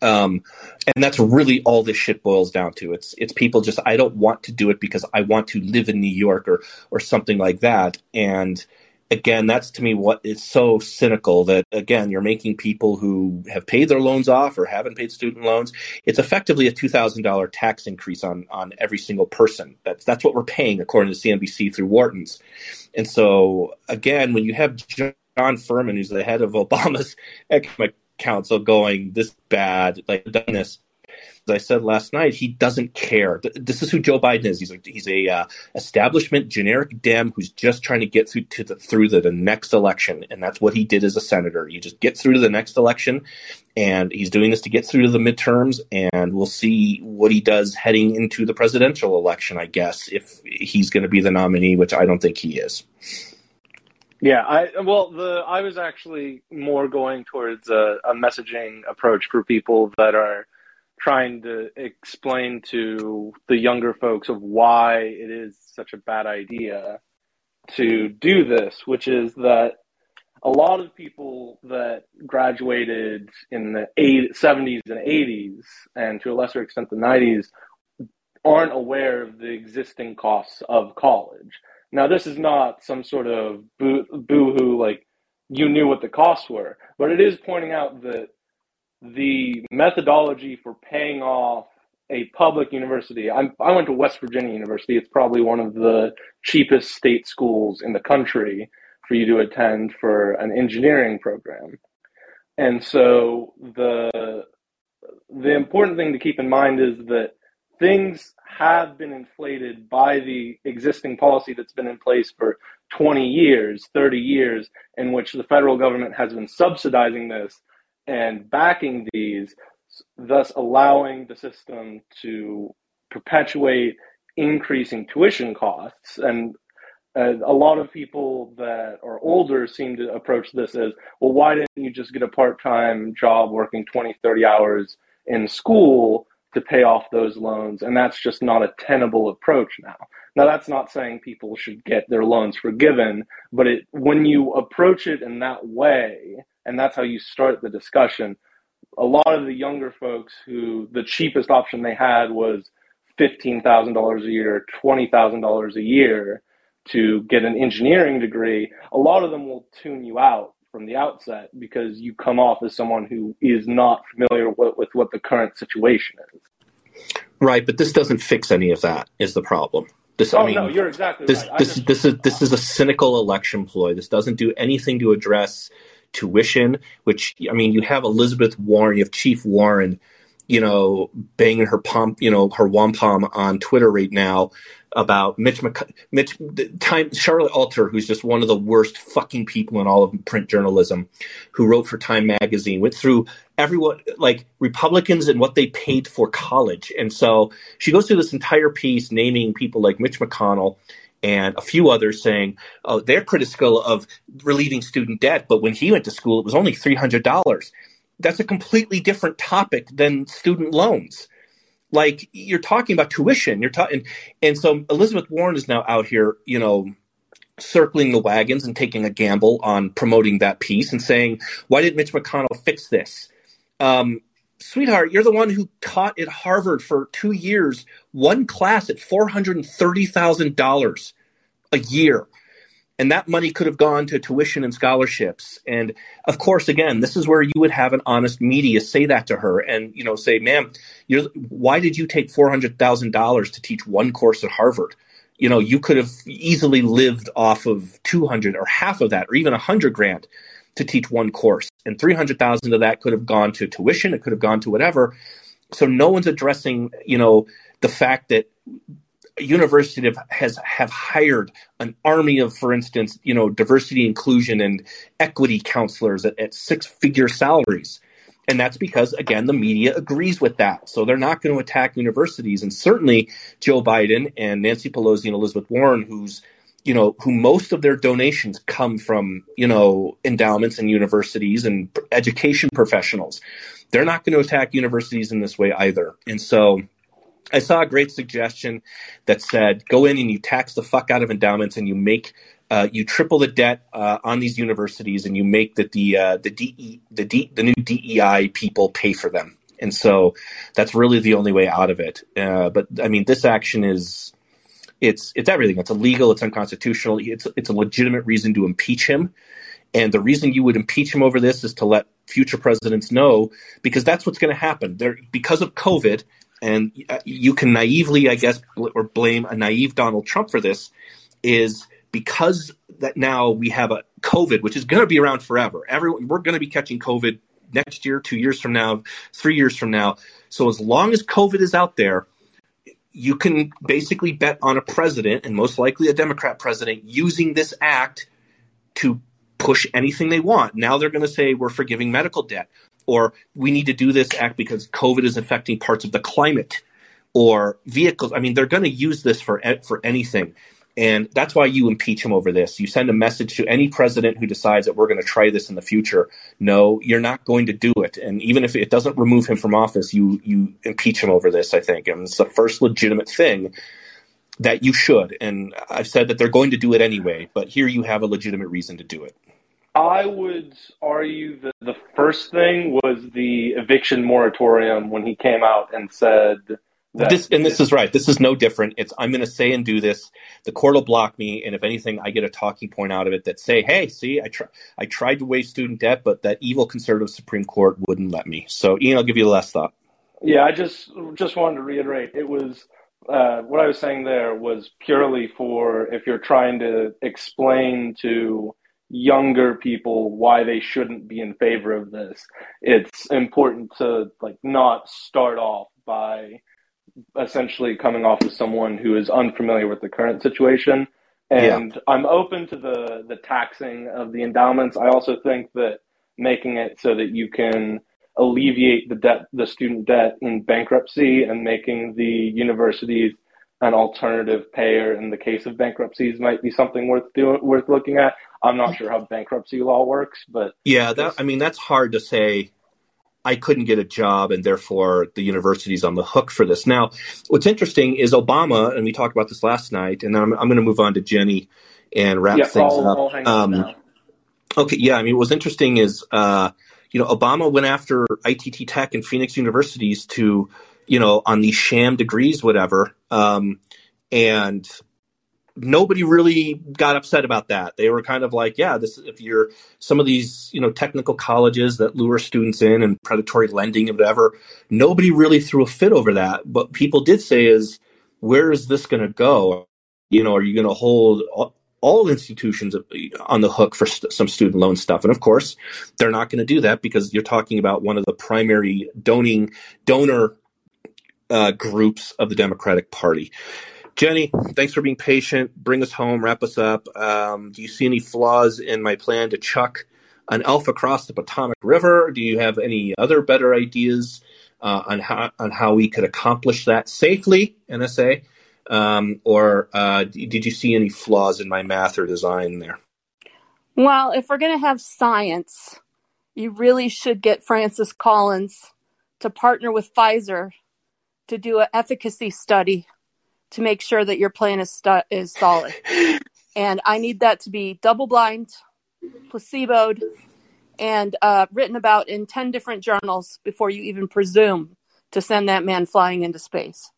Speaker 2: Um, and that's really all this shit boils down to. It's it's people just I don't want to do it because I want to live in New York or or something like that. And again, that's to me what is so cynical that again, you're making people who have paid their loans off or haven't paid student loans. It's effectively a two thousand dollar tax increase on on every single person. That's that's what we're paying according to CNBC through Wharton's. And so again, when you have John Furman, who's the head of Obama's economic council, going this bad, like done this as I said last night, he doesn't care. This is who Joe Biden is. He's a, he's a uh, establishment generic Dem who's just trying to get through to the, through the, the next election, and that's what he did as a senator. You just get through to the next election, and he's doing this to get through to the midterms, and we'll see what he does heading into the presidential election. I guess if he's going to be the nominee, which I don't think he is.
Speaker 7: Yeah, I well, the I was actually more going towards a, a messaging approach for people that are trying to explain to the younger folks of why it is such a bad idea to do this, which is that a lot of people that graduated in the 70s and 80s, and to a lesser extent the 90s, aren't aware of the existing costs of college. Now, this is not some sort of boo hoo, like you knew what the costs were, but it is pointing out that the methodology for paying off a public university. I'm, I went to West Virginia University. It's probably one of the cheapest state schools in the country for you to attend for an engineering program. And so the the important thing to keep in mind is that things have been inflated by the existing policy that's been in place for 20 years, 30 years, in which the federal government has been subsidizing this and backing these, thus allowing the system to perpetuate increasing tuition costs. And uh, a lot of people that are older seem to approach this as well, why didn't you just get a part time job working 20, 30 hours in school to pay off those loans? And that's just not a tenable approach now. Now, that's not saying people should get their loans forgiven, but it, when you approach it in that way, and that's how you start the discussion. A lot of the younger folks who the cheapest option they had was fifteen thousand dollars a year, twenty thousand dollars a year to get an engineering degree, a lot of them will tune you out from the outset because you come off as someone who is not familiar with, with what the current situation is.
Speaker 2: Right, but this doesn't fix any of that. Is the problem? This,
Speaker 7: oh
Speaker 2: I mean,
Speaker 7: no, you're exactly
Speaker 2: this
Speaker 7: right.
Speaker 2: this
Speaker 7: just,
Speaker 2: this is this is a cynical election ploy. This doesn't do anything to address tuition. Which I mean, you have Elizabeth Warren, you have Chief Warren, you know, banging her pump, you know, her wampum on Twitter right now about Mitch McC- Mitch time Charlotte Alter, who's just one of the worst fucking people in all of print journalism, who wrote for Time magazine, went through everyone like Republicans and what they paid for college. And so she goes through this entire piece naming people like Mitch McConnell and a few others saying, oh, they're critical of relieving student debt, but when he went to school, it was only $300. That's a completely different topic than student loans like you're talking about tuition. You're talking and so elizabeth warren is now out here you know circling the wagons and taking a gamble on promoting that piece and saying why didn't mitch mcconnell fix this? Um, sweetheart you're the one who taught at harvard for two years one class at $430000 a year and that money could have gone to tuition and scholarships. And of course again this is where you would have an honest media say that to her and you know say ma'am why did you take $400000 to teach one course at harvard? You know you could have easily lived off of 200 or half of that or even 100 grand to teach one course. And 300000 of that could have gone to tuition. It could have gone to whatever. So no one's addressing you know the fact that university have, has have hired an army of, for instance, you know, diversity, inclusion, and equity counselors at, at six figure salaries. And that's because, again, the media agrees with that. So they're not going to attack universities. And certainly Joe Biden and Nancy Pelosi and Elizabeth Warren, who's, you know, who most of their donations come from, you know, endowments and universities and education professionals. They're not going to attack universities in this way either. And so I saw a great suggestion that said go in and you tax the fuck out of endowments and you make uh, you triple the debt uh, on these universities and you make that the uh, the DE, the D, the new DEI people pay for them. And so that's really the only way out of it. Uh, but I mean, this action is it's it's everything. It's illegal. It's unconstitutional. It's it's a legitimate reason to impeach him. And the reason you would impeach him over this is to let future presidents know, because that's what's going to happen. There, because of COVID, and uh, you can naively, I guess, or blame a naive Donald Trump for this, is because that now we have a COVID, which is going to be around forever. Everyone, we're going to be catching COVID next year, two years from now, three years from now. So as long as COVID is out there, you can basically bet on a president, and most likely a Democrat president, using this act to push anything they want. Now they're going to say we're forgiving medical debt or we need to do this act because COVID is affecting parts of the climate or vehicles. I mean, they're going to use this for for anything. And that's why you impeach him over this. You send a message to any president who decides that we're going to try this in the future. No, you're not going to do it. And even if it doesn't remove him from office, you you impeach him over this. I think, and it's the first legitimate thing that you should. And I've said that they're going to do it anyway. But here you have a legitimate reason to do it.
Speaker 7: I would argue that the first thing was the eviction moratorium when he came out and said that
Speaker 2: this and this is right. This is no different. It's I'm going to say and do this. The court will block me, and if anything, I get a talking point out of it that say, "Hey, see, I try, I tried to waive student debt, but that evil conservative Supreme Court wouldn't let me." So, Ian, I'll give you the last thought.
Speaker 7: Yeah, I just just wanted to reiterate. It was uh, what I was saying there was purely for if you're trying to explain to younger people why they shouldn't be in favor of this. It's important to like not start off by essentially coming off as someone who is unfamiliar with the current situation. And yeah. I'm open to the the taxing of the endowments. I also think that making it so that you can alleviate the debt the student debt in bankruptcy and making the universities an alternative payer in the case of bankruptcies might be something worth doing, worth looking at. I'm not sure how bankruptcy law works, but
Speaker 2: yeah, that I mean that's hard to say. I couldn't get a job, and therefore the university's on the hook for this. Now, what's interesting is Obama, and we talked about this last night, and I'm, I'm going to move on to Jenny and wrap
Speaker 7: yeah,
Speaker 2: things
Speaker 7: I'll,
Speaker 2: up.
Speaker 7: I'll um,
Speaker 2: okay, yeah, I mean, what's interesting is, uh, you know, Obama went after ITT Tech and Phoenix universities to you know, on these sham degrees, whatever. Um, and nobody really got upset about that. They were kind of like, yeah, this if you're some of these, you know, technical colleges that lure students in and predatory lending and whatever, nobody really threw a fit over that. But people did say is, where is this going to go? You know, are you going to hold all, institutions on the hook for st- some student loan stuff? And of course, they're not going to do that because you're talking about one of the primary doning donor uh, groups of the Democratic Party. Jenny, thanks for being patient. Bring us home, wrap us up. Um, do you see any flaws in my plan to chuck an elf across the Potomac River? Do you have any other better ideas uh, on how on how we could accomplish that safely, NSA? Um, or uh, did you see any flaws in my math or design there?
Speaker 8: Well, if we're going to have science, you really should get Francis Collins to partner with Pfizer to do an efficacy study to make sure that your plan is stu- is solid. And I need that to be double blind, placeboed, and uh, written about in 10 different journals before you even presume to send that man flying into space.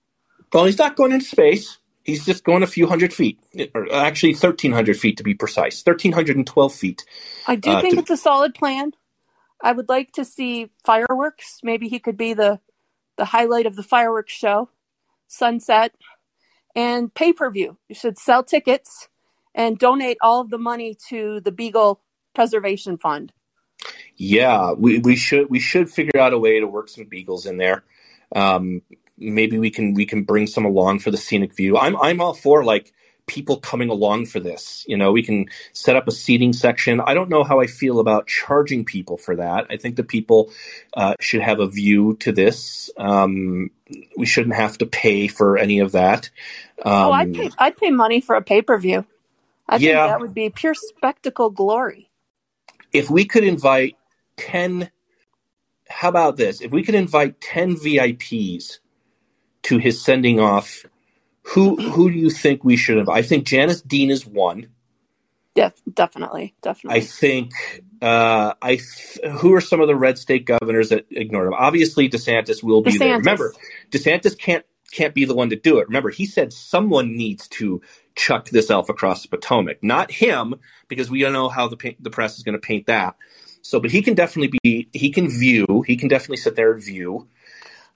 Speaker 2: Well, he's not going into space. He's just going a few hundred feet, or actually 1,300 feet to be precise, 1,312 feet.
Speaker 8: I do
Speaker 2: Uh,
Speaker 8: think
Speaker 2: to-
Speaker 8: it's a solid plan. I would like to see fireworks. Maybe he could be the the highlight of the fireworks show, sunset, and pay per view. You should sell tickets and donate all of the money to the Beagle Preservation Fund.
Speaker 2: Yeah, we, we should we should figure out a way to work some beagles in there. Um, maybe we can we can bring some along for the scenic view. I'm I'm all for like people coming along for this. You know, we can set up a seating section. I don't know how I feel about charging people for that. I think the people uh, should have a view to this. Um, we shouldn't have to pay for any of that. Um,
Speaker 8: oh, I'd pay, I'd pay money for a pay per view. I think
Speaker 2: Yeah.
Speaker 8: that would be pure spectacle glory.
Speaker 2: if we could invite 10 how about this if we could invite 10 vips to his sending off who who do you think we should have? I think janice dean is one.
Speaker 8: Def- definitely, definitely.
Speaker 2: i think uh i th- who are some of the red state governors that ignored him? Obviously desantis will be there. Remember desantis can't can't be the one to do it. Remember he said someone needs to chuck this elf across the potomac. Not him because we don't know how the the press is going to paint that. So but he can definitely be he can view he can definitely sit there and view.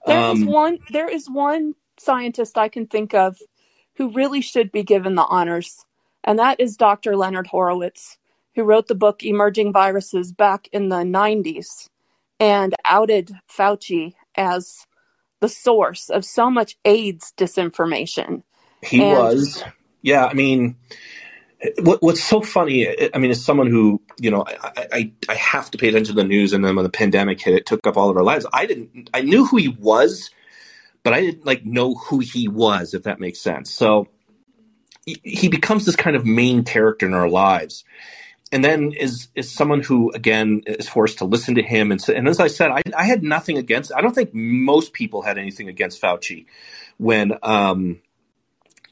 Speaker 8: There is
Speaker 2: Um,
Speaker 8: one. There is one scientist I can think of who really should be given the honors, and that is Dr. Leonard Horowitz, who wrote the book Emerging Viruses back in the '90s and outed Fauci as the source of so much AIDS disinformation.
Speaker 2: He
Speaker 8: And-
Speaker 2: was. Yeah, I mean, what, what's so funny? I mean, as someone who you know, I, I I have to pay attention to the news, and then when the pandemic hit, it took up all of our lives. I didn't. I knew who he was, but I didn't like know who he was, if that makes sense. So he, becomes this kind of main character in our lives. And then is is someone who again is forced to listen to him and and as I said, I, I had nothing against. I don't think most people had anything against Fauci when um,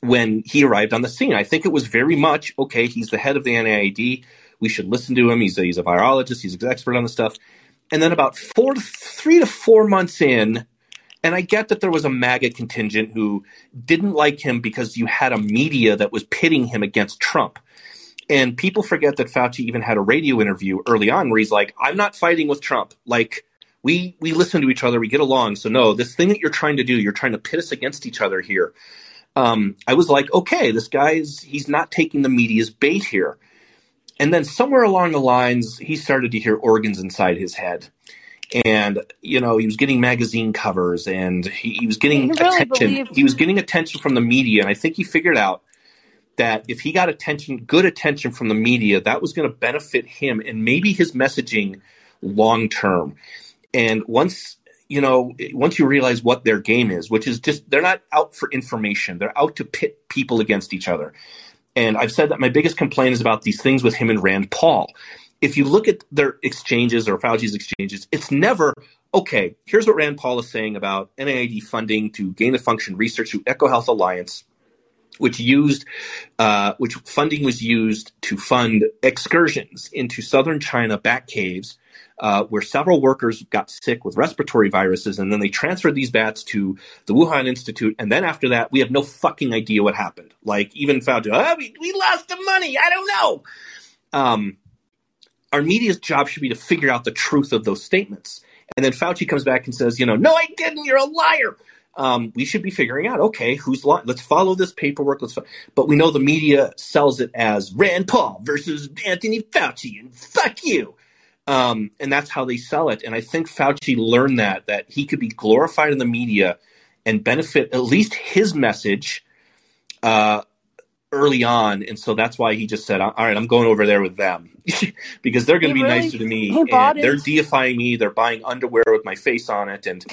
Speaker 2: when he arrived on the scene. I think it was very much okay. He's the head of the NIAID. We should listen to him. He's a, he's a virologist. He's an expert on the stuff. And then about four three to four months in, and I get that there was a MAGA contingent who didn't like him because you had a media that was pitting him against Trump. And people forget that Fauci even had a radio interview early on where he's like, "I'm not fighting with Trump. Like we we listen to each other, we get along. So no, this thing that you're trying to do, you're trying to pit us against each other here." Um, I was like, "Okay, this guy's he's not taking the media's bait here." And then somewhere along the lines, he started to hear organs inside his head. And you know he was getting magazine covers, and he, he was getting
Speaker 8: He really
Speaker 2: attention.
Speaker 8: believed-
Speaker 2: He was getting attention from the media, and I think he figured out that if he got attention, good attention from the media, that was going to benefit him and maybe his messaging long term. And once you know, once you realize what their game is, which is just they're not out for information, they're out to pit people against each other. And I've said that my biggest complaint is about these things with him and Rand Paul. If you look at their exchanges or Fauci's exchanges, it's never okay. Here's what Rand Paul is saying about NIAID funding to gain of function research through EcoHealth Alliance which used uh, which funding was used to fund excursions into southern China bat caves. Uh, where several workers got sick with respiratory viruses, and then they transferred these bats to the Wuhan Institute. And then after that, we have no fucking idea what happened. Like even Fauci, oh, we, we lost the money. I don't know. Um, our media's job should be to figure out the truth of those statements. And then Fauci comes back and says, you know, no, I didn't. You're a liar um, we should be figuring out okay who's lying let's follow this paperwork let's fo-. but we know the media sells it as rand paul versus anthony fauci and fuck you um, and that's how they sell it and i think fauci learned that that he could be glorified in the media and benefit at least his message uh, early on and so that's why he just said all right i'm going over there with them because they're going to be
Speaker 8: really,
Speaker 2: nicer to me and they're deifying me they're buying underwear with my face on it and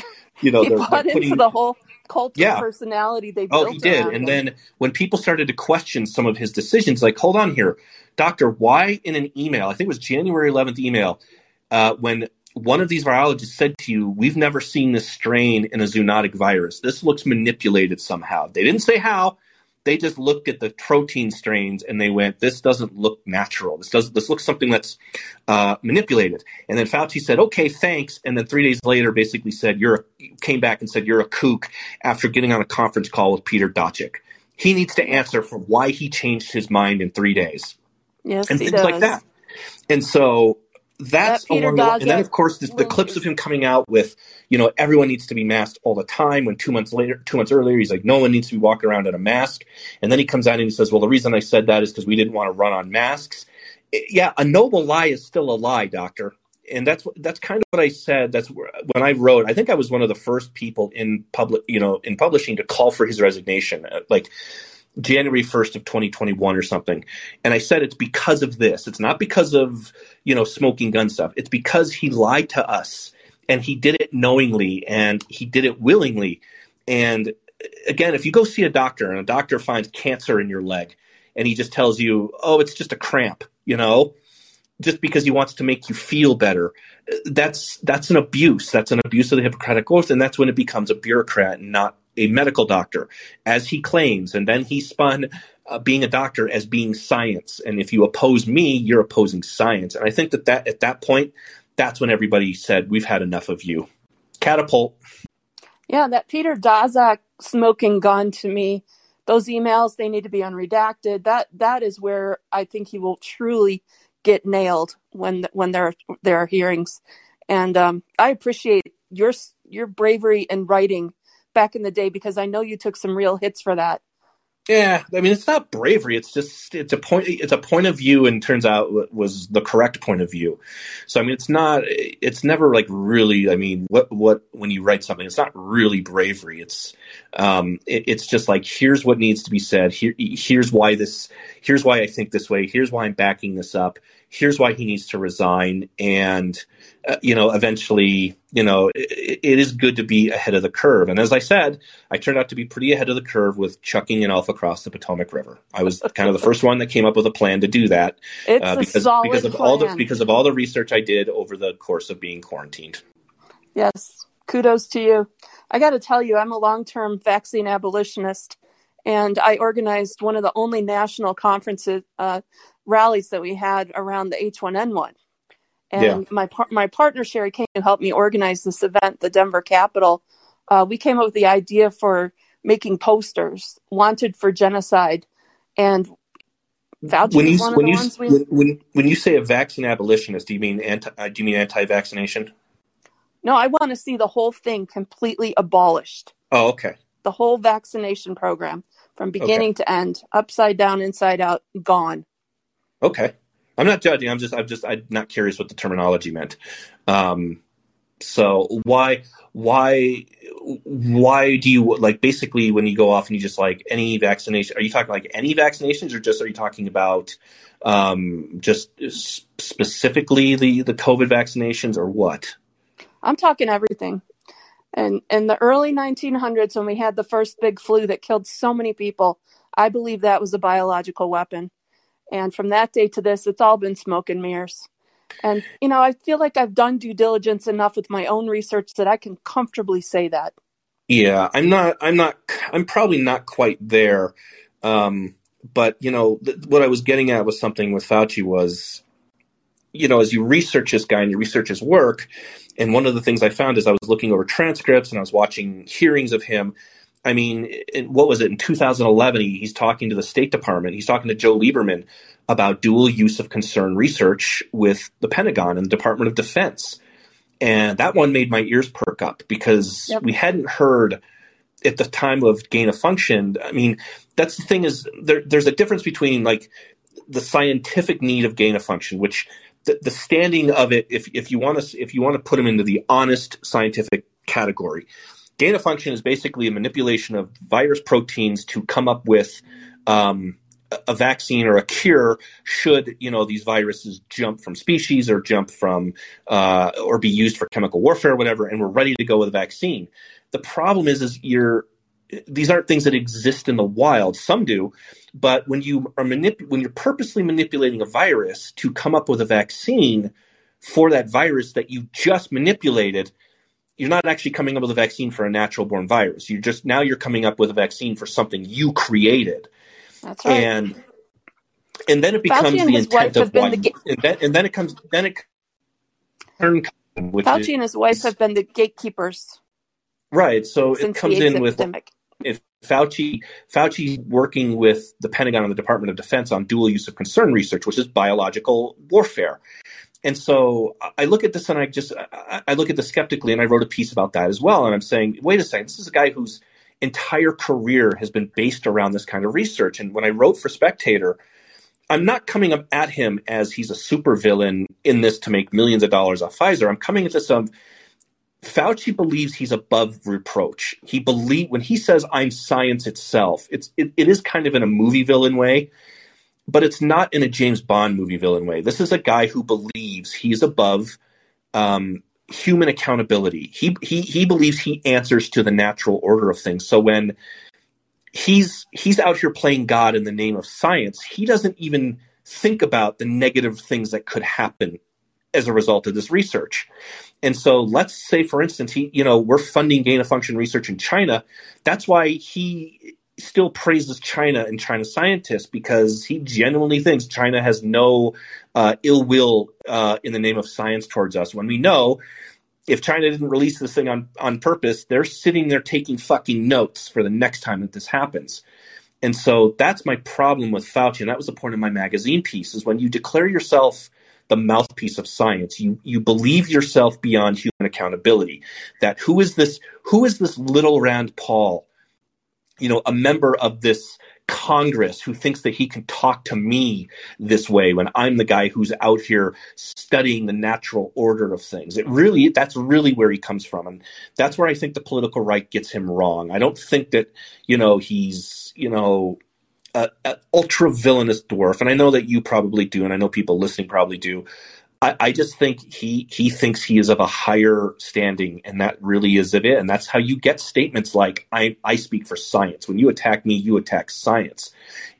Speaker 2: you know,
Speaker 8: he
Speaker 2: they're,
Speaker 8: bought
Speaker 2: they're putting,
Speaker 8: into the whole cult
Speaker 2: yeah.
Speaker 8: personality they
Speaker 2: oh, he did. And
Speaker 8: him.
Speaker 2: then when people started to question some of his decisions, like, hold on here, doctor, why in an email? I think it was January 11th email uh, when one of these virologists said to you, "We've never seen this strain in a zoonotic virus. This looks manipulated somehow." They didn't say how. They just looked at the protein strains and they went, "This doesn't look natural. This does this looks something that's uh, manipulated." And then Fauci said, "Okay, thanks." And then three days later, basically said, "You're a, came back and said you're a kook." After getting on a conference call with Peter Daszak, he needs to answer for why he changed his mind in three days.
Speaker 8: Yes,
Speaker 2: and things like that. And so that's
Speaker 8: That Peter
Speaker 2: along the. And then, of course, the, the clips of him coming out with, you know, everyone needs to be masked all the time. When two months later, two months earlier, he's like, no one needs to be walking around in a mask. And then he comes out and he says, well, the reason I said that is because we didn't want to run on masks. It- yeah, a noble lie is still a lie, doctor. And that's that's kind of what I said. That's when I wrote. I think I was one of the first people in public, you know, in publishing to call for his resignation. Uh, Like January 1st of 2021 or something. And I said it's because of this. It's not because of, you know, smoking gun stuff. It's because he lied to us and he did it knowingly and he did it willingly. And uh, again, if you go see a doctor and a doctor finds cancer in your leg and he just tells you, "Oh, it's just a cramp," you know, just because he wants to make you feel better, uh, that's that's an abuse. That's an abuse of the Hippocratic Oath, and that's when it becomes a bureaucrat and not a medical doctor, as he claims. And then he spun uh, being a doctor as being science. And if you oppose me, you're opposing science. And I think that, that at that point, that's when everybody said, "We've had enough of you." Catapult.
Speaker 8: Yeah, that Peter Daszak smoking gun to me. Those emails they need to be unredacted. That that is where I think he will truly get nailed when when there there are hearings. And um, I appreciate your your bravery in writing back in the day because I know you took some real hits for that.
Speaker 2: Yeah, I mean it's not bravery. It's just it's a point. It's a point of view, and turns out was the correct point of view. So I mean, it's not. It's never like really. I mean, what what when you write something, it's not really bravery. It's um, it, it's just like here's what needs to be said. Here here's why this. Here's why I think this way. Here's why I'm backing this up. Here's why he needs to resign. And uh, you know, eventually, you know, it, it is good to be ahead of the curve. And as I said, I turned out to be pretty ahead of the curve with chucking an elf across the Potomac River. I was kind of the first one that came up with a plan to do that
Speaker 8: It's
Speaker 2: uh, because because of all the because of all the research I did over the course of being quarantined.
Speaker 8: Yes, kudos to you. I got to tell you, I'm a long term vaccine abolitionist, and I organized one of the only national conferences, uh, rallies that we had around the H1N1. And
Speaker 2: Yeah.
Speaker 8: my, par- my partner, Sherry King, who helped me organize this event, the Denver Capitol, uh, we came up with the idea for making posters wanted for genocide. And Fauci
Speaker 2: When you
Speaker 8: one of
Speaker 2: when
Speaker 8: the
Speaker 2: you
Speaker 8: ones we.
Speaker 2: when, when when you say a vaccine abolitionist, do you mean anti uh, do you mean anti-vaccination?
Speaker 8: No, I want to see the whole thing completely abolished.
Speaker 2: Oh, okay.
Speaker 8: the whole vaccination program from beginning to end, upside down, inside out, gone.
Speaker 2: Okay. I'm not judging. I'm just I'm just I'm not curious what the terminology meant. Um, so why why why do you like basically when you go off and you just like any vaccination? Are you talking like any vaccinations or just are you talking about um, just specifically the the COVID vaccinations or what?
Speaker 8: I'm talking everything. And in the early 1900s, when we had the first big flu that killed so many people, I believe that was a biological weapon. And from that day to this, it's all been smoke and mirrors. And, you know, I feel like I've done due diligence enough with my own research that I can comfortably say that.
Speaker 2: Yeah, I'm not. I'm not. I'm probably not quite there. Um, but you know, th- what I was getting at with something with Fauci was, you know, as you research this guy and you research his work, and one of the things I found is I was looking over transcripts and I was watching hearings of him. I mean, in, what was it in 2011? He, he's talking to the State Department. He's talking to Joe Lieberman about dual use of concern research with the Pentagon and the Department of Defense. And that one made my ears perk up because
Speaker 8: Yep.
Speaker 2: we hadn't heard at the time of gain of function. I mean, that's the thing is there, there's a difference between like the scientific need of gain of function, which the, the standing of it, if, if you want to, if you want to put them into the honest scientific category, gain of function is basically a manipulation of virus proteins to come up with um, a- vaccine or a cure should you know these viruses jump from species or jump from uh, or be used for chemical warfare or whatever and we're ready to go with a vaccine. The problem is is you're these aren't things that exist in the wild. Some do but when you are manip- when you're purposely manipulating a virus to come up with a vaccine for that virus that you just manipulated you're not actually coming up with a vaccine for a natural born virus. You're just now you're coming up with a vaccine for something you created.
Speaker 8: That's right.
Speaker 2: and and then it
Speaker 8: Fauci
Speaker 2: becomes
Speaker 8: and
Speaker 2: the intent of why
Speaker 8: the
Speaker 2: and then and then it comes then it turn
Speaker 8: Fauci
Speaker 2: is
Speaker 8: and his wife have been the gatekeepers.
Speaker 2: Right. So it comes in with if Fauci Fauci working with the Pentagon and the Department of Defense on dual use of concern research, which is biological warfare. And so I- look at this and I just I look at this skeptically, and I wrote a piece about that as well. And I'm saying, wait a second, this is a guy whose entire career has been based around this kind of research. And when I wrote for Spectator, I'm not coming up at him as he's a supervillain in this to make millions of dollars off Pfizer. I'm coming at this of Fauci believes he's above reproach. He believe when he says I'm science itself, it's it, it is kind of in a movie villain way, but it's not in a James Bond movie villain way. This is a guy who believes he's above um, human accountability. He he he believes he answers to the natural order of things. So when he's he's out here playing God in the name of science, he doesn't even think about the negative things that could happen as a result of this research. And so let's say, for instance, he, you know, we're funding gain of function research in China. That's why he still praises China and China scientists because he genuinely thinks China has no uh, ill will uh, in the name of science towards us. When we know if China didn't release this thing on, on purpose, they're sitting there taking fucking notes for the next time that this happens. And so that's my problem with Fauci. And that was the point of my magazine piece is when you declare yourself the mouthpiece of science, you you believe yourself beyond human accountability. That who is this who is this little Rand Paul, you know, a member of this Congress who thinks that he can talk to me this way when I'm the guy who's out here studying the natural order of things. It really that's really where he comes from. And that's where I think the political right gets him wrong. I don't think that, you know, he's, you know, a, a ultra villainous dwarf, and I know that you probably do, and I know people listening probably do. I, I just think he he thinks he is of a higher standing, and that really is of it. And that's how you get statements like "I I speak for science." When you attack me, you attack science.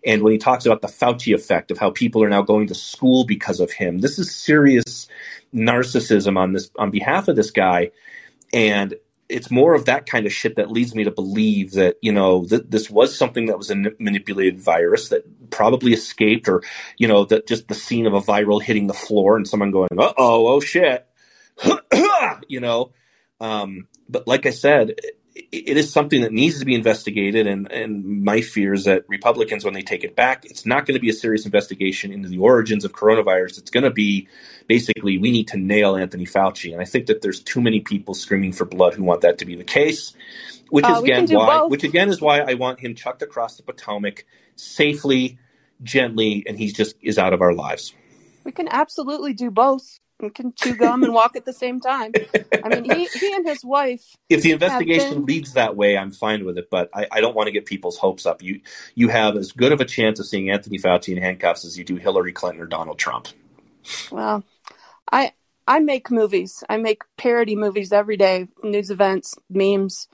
Speaker 2: And when he talks about the Fauci effect of how people are now going to school because of him, this is serious narcissism on this on behalf of this guy. And it's more of that kind of shit that leads me to believe that you know that this was something that was a manipulated virus that probably escaped, or you know that just the scene of a viral hitting the floor and someone going, "Uh oh, oh shit," you know. Um, but like I said, it, is something that needs to be investigated, and and my fear is that Republicans, when they take it back, it's not going to be a serious investigation into the origins of coronavirus. It's going to be basically we need to nail Anthony Fauci, and I think that there's too many people screaming for blood who want that to be the case. Which
Speaker 8: Uh,
Speaker 2: is again why,
Speaker 8: both.
Speaker 2: which again is why I want him chucked across the Potomac safely, gently, and he just is out of our lives.
Speaker 8: We can absolutely do both. We can chew gum and walk at the same time. I mean, he, he and his wife
Speaker 2: if the investigation
Speaker 8: been
Speaker 2: leads that way, I'm fine with it. But I, I don't want to get people's hopes up. You you have as good of a chance of seeing Anthony Fauci in handcuffs as you do Hillary Clinton or Donald Trump.
Speaker 8: Well, I I make movies. I make parody movies every day, news events, memes,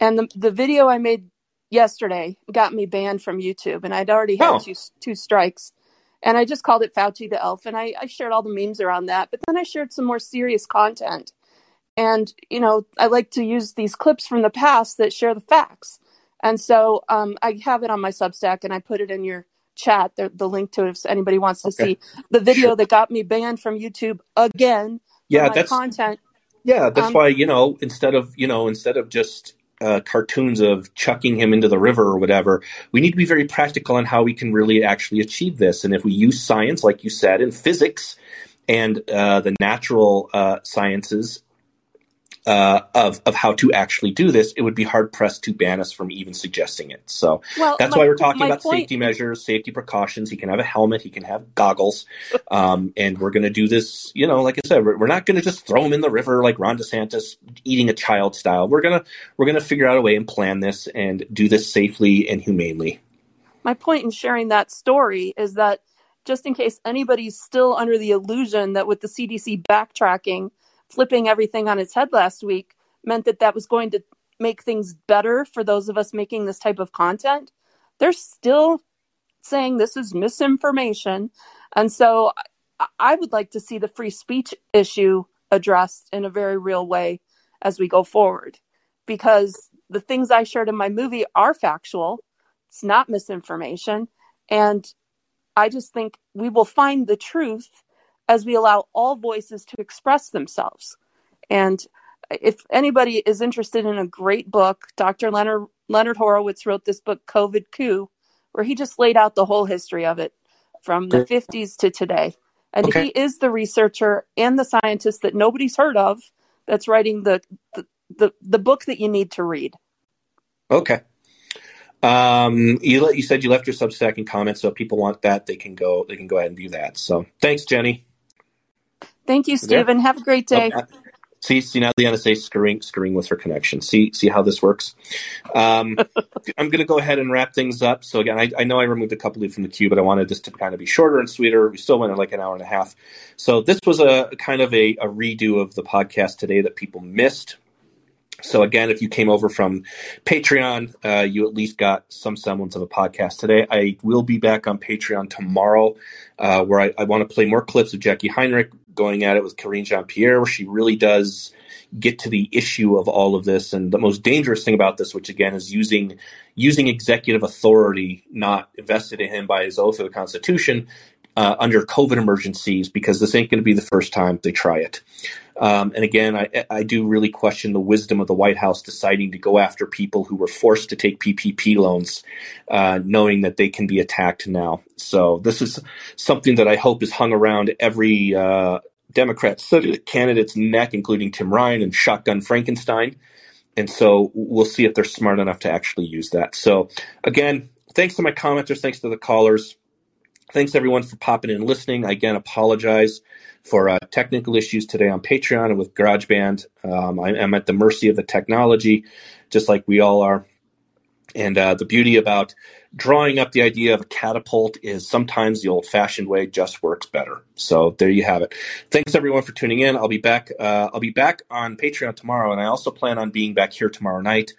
Speaker 8: and the the video I made yesterday got me banned from YouTube, and I'd already had
Speaker 2: oh.
Speaker 8: two two strikes, and I just called it Fauci the Elf, and I, I shared all the memes around that, but then I shared some more serious content, and you know I like to use these clips from the past that share the facts. And so um, I have it on my Substack and I put it in your chat, the, the link to it if anybody wants to
Speaker 2: Okay.
Speaker 8: see the video
Speaker 2: Sure.
Speaker 8: that got me banned from YouTube again
Speaker 2: Yeah, that's
Speaker 8: content.
Speaker 2: yeah, that's
Speaker 8: Um,
Speaker 2: why you know instead of you know instead of just uh, cartoons of chucking him into the river or whatever, we need to be very practical on how we can really actually achieve this. And if we use science, like you said, and physics and uh, the natural uh, sciences uh, of of how to actually do this, it would be hard pressed to ban us from even suggesting it. So
Speaker 8: well,
Speaker 2: that's
Speaker 8: my,
Speaker 2: why we're talking about
Speaker 8: point,
Speaker 2: safety measures, safety precautions. He can have a helmet, he can have goggles, um, and we're going to do this. You know, like I said, we're, we're not going to just throw him in the river like Ron DeSantis eating a child style. We're gonna we're gonna figure out a way and plan this and do this safely and humanely.
Speaker 8: my point in sharing that story is that just in case anybody's still under the illusion that with the CDC backtracking, flipping everything on its head last week meant that that was going to make things better for those of us making this type of content, they're still saying this is misinformation. And so I- would like to see the free speech issue addressed in a very real way as we go forward because the things I shared in my movie are factual. It's not misinformation. And I just think we will find the truth as we allow all voices to express themselves. And if anybody is interested in a great book, Dr. Leonard Leonard Horowitz wrote this book, COVID Coup, where he just laid out the whole history of it from the 50s to today. And
Speaker 2: Okay.
Speaker 8: he is the researcher and the scientist that nobody's heard of that's writing the, the, the, the book that you need to read.
Speaker 2: Okay. Um, you let, you said you left your Substack and comments, so if people want that, they can go they can go ahead and do that. So thanks, Jenny.
Speaker 8: Thank you? Stephen. Have a great day.
Speaker 2: Uh, see, see now the NSA screwing screwing with her connection. See, see how this works. Um, I'm going to go ahead and wrap things up. So again, I, I know I removed a couple of you from the queue, but I wanted this to kind of be shorter and sweeter. We still went at like an hour and a half. So this was a kind of a, a redo of the podcast today that people missed. So again, if you came over from Patreon, uh, you at least got some semblance of a podcast today. I will be back on Patreon tomorrow, uh, where I, I want to play more clips of Jacqui Heinrich going at it with Karine Jean Pierre, where she really does get to the issue of all of this. And the most dangerous thing about this, which again is using using executive authority not invested in him by his oath of the Constitution uh, under COVID emergencies, because this ain't going to be the first time they try it. Um, and again, I, I do really question the wisdom of the White House deciding to go after people who were forced to take PPP loans, uh, knowing that they can be attacked now. So this is something that I hope is hung around every uh, Democrat candidate's neck, including Tim Ryan and Shotgun Frankenstein. And so we'll see if they're smart enough to actually use that. So again, thanks to my commenters, thanks to the callers. Thanks everyone for popping in and listening. I again apologize for uh, technical issues today on Patreon and with GarageBand. Um, I am at the mercy of the technology, just like we all are. And uh, the beauty about drawing up the idea of a catapult is sometimes the old fashioned way just works better. So there you have it. Thanks everyone for tuning in. I'll be back. Uh, I'll be back on Patreon tomorrow, and I also plan on being back here tomorrow night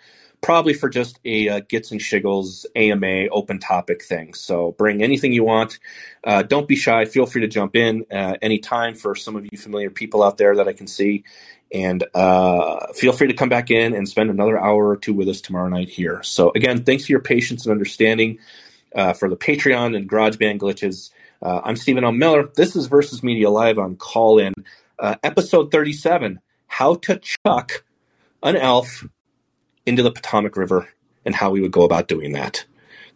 Speaker 2: probably for just a uh, Gits and Shiggles AMA open topic thing. So bring anything you want. Uh, don't be shy. Feel free to jump in uh, anytime for some of you familiar people out there that I can see. And uh, feel free to come back in and spend another hour or two with us tomorrow night here. So, again, thanks for your patience and understanding uh, for the Patreon and GarageBand glitches. Uh, I'm Stephen L. Miller. This is Versus Media Live on Callin, uh, episode 37 How to Chuck an Elf into the Potomac River and how we would go about doing that.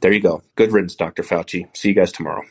Speaker 2: There you go. Good riddance, Dr. Fauci. See you guys tomorrow.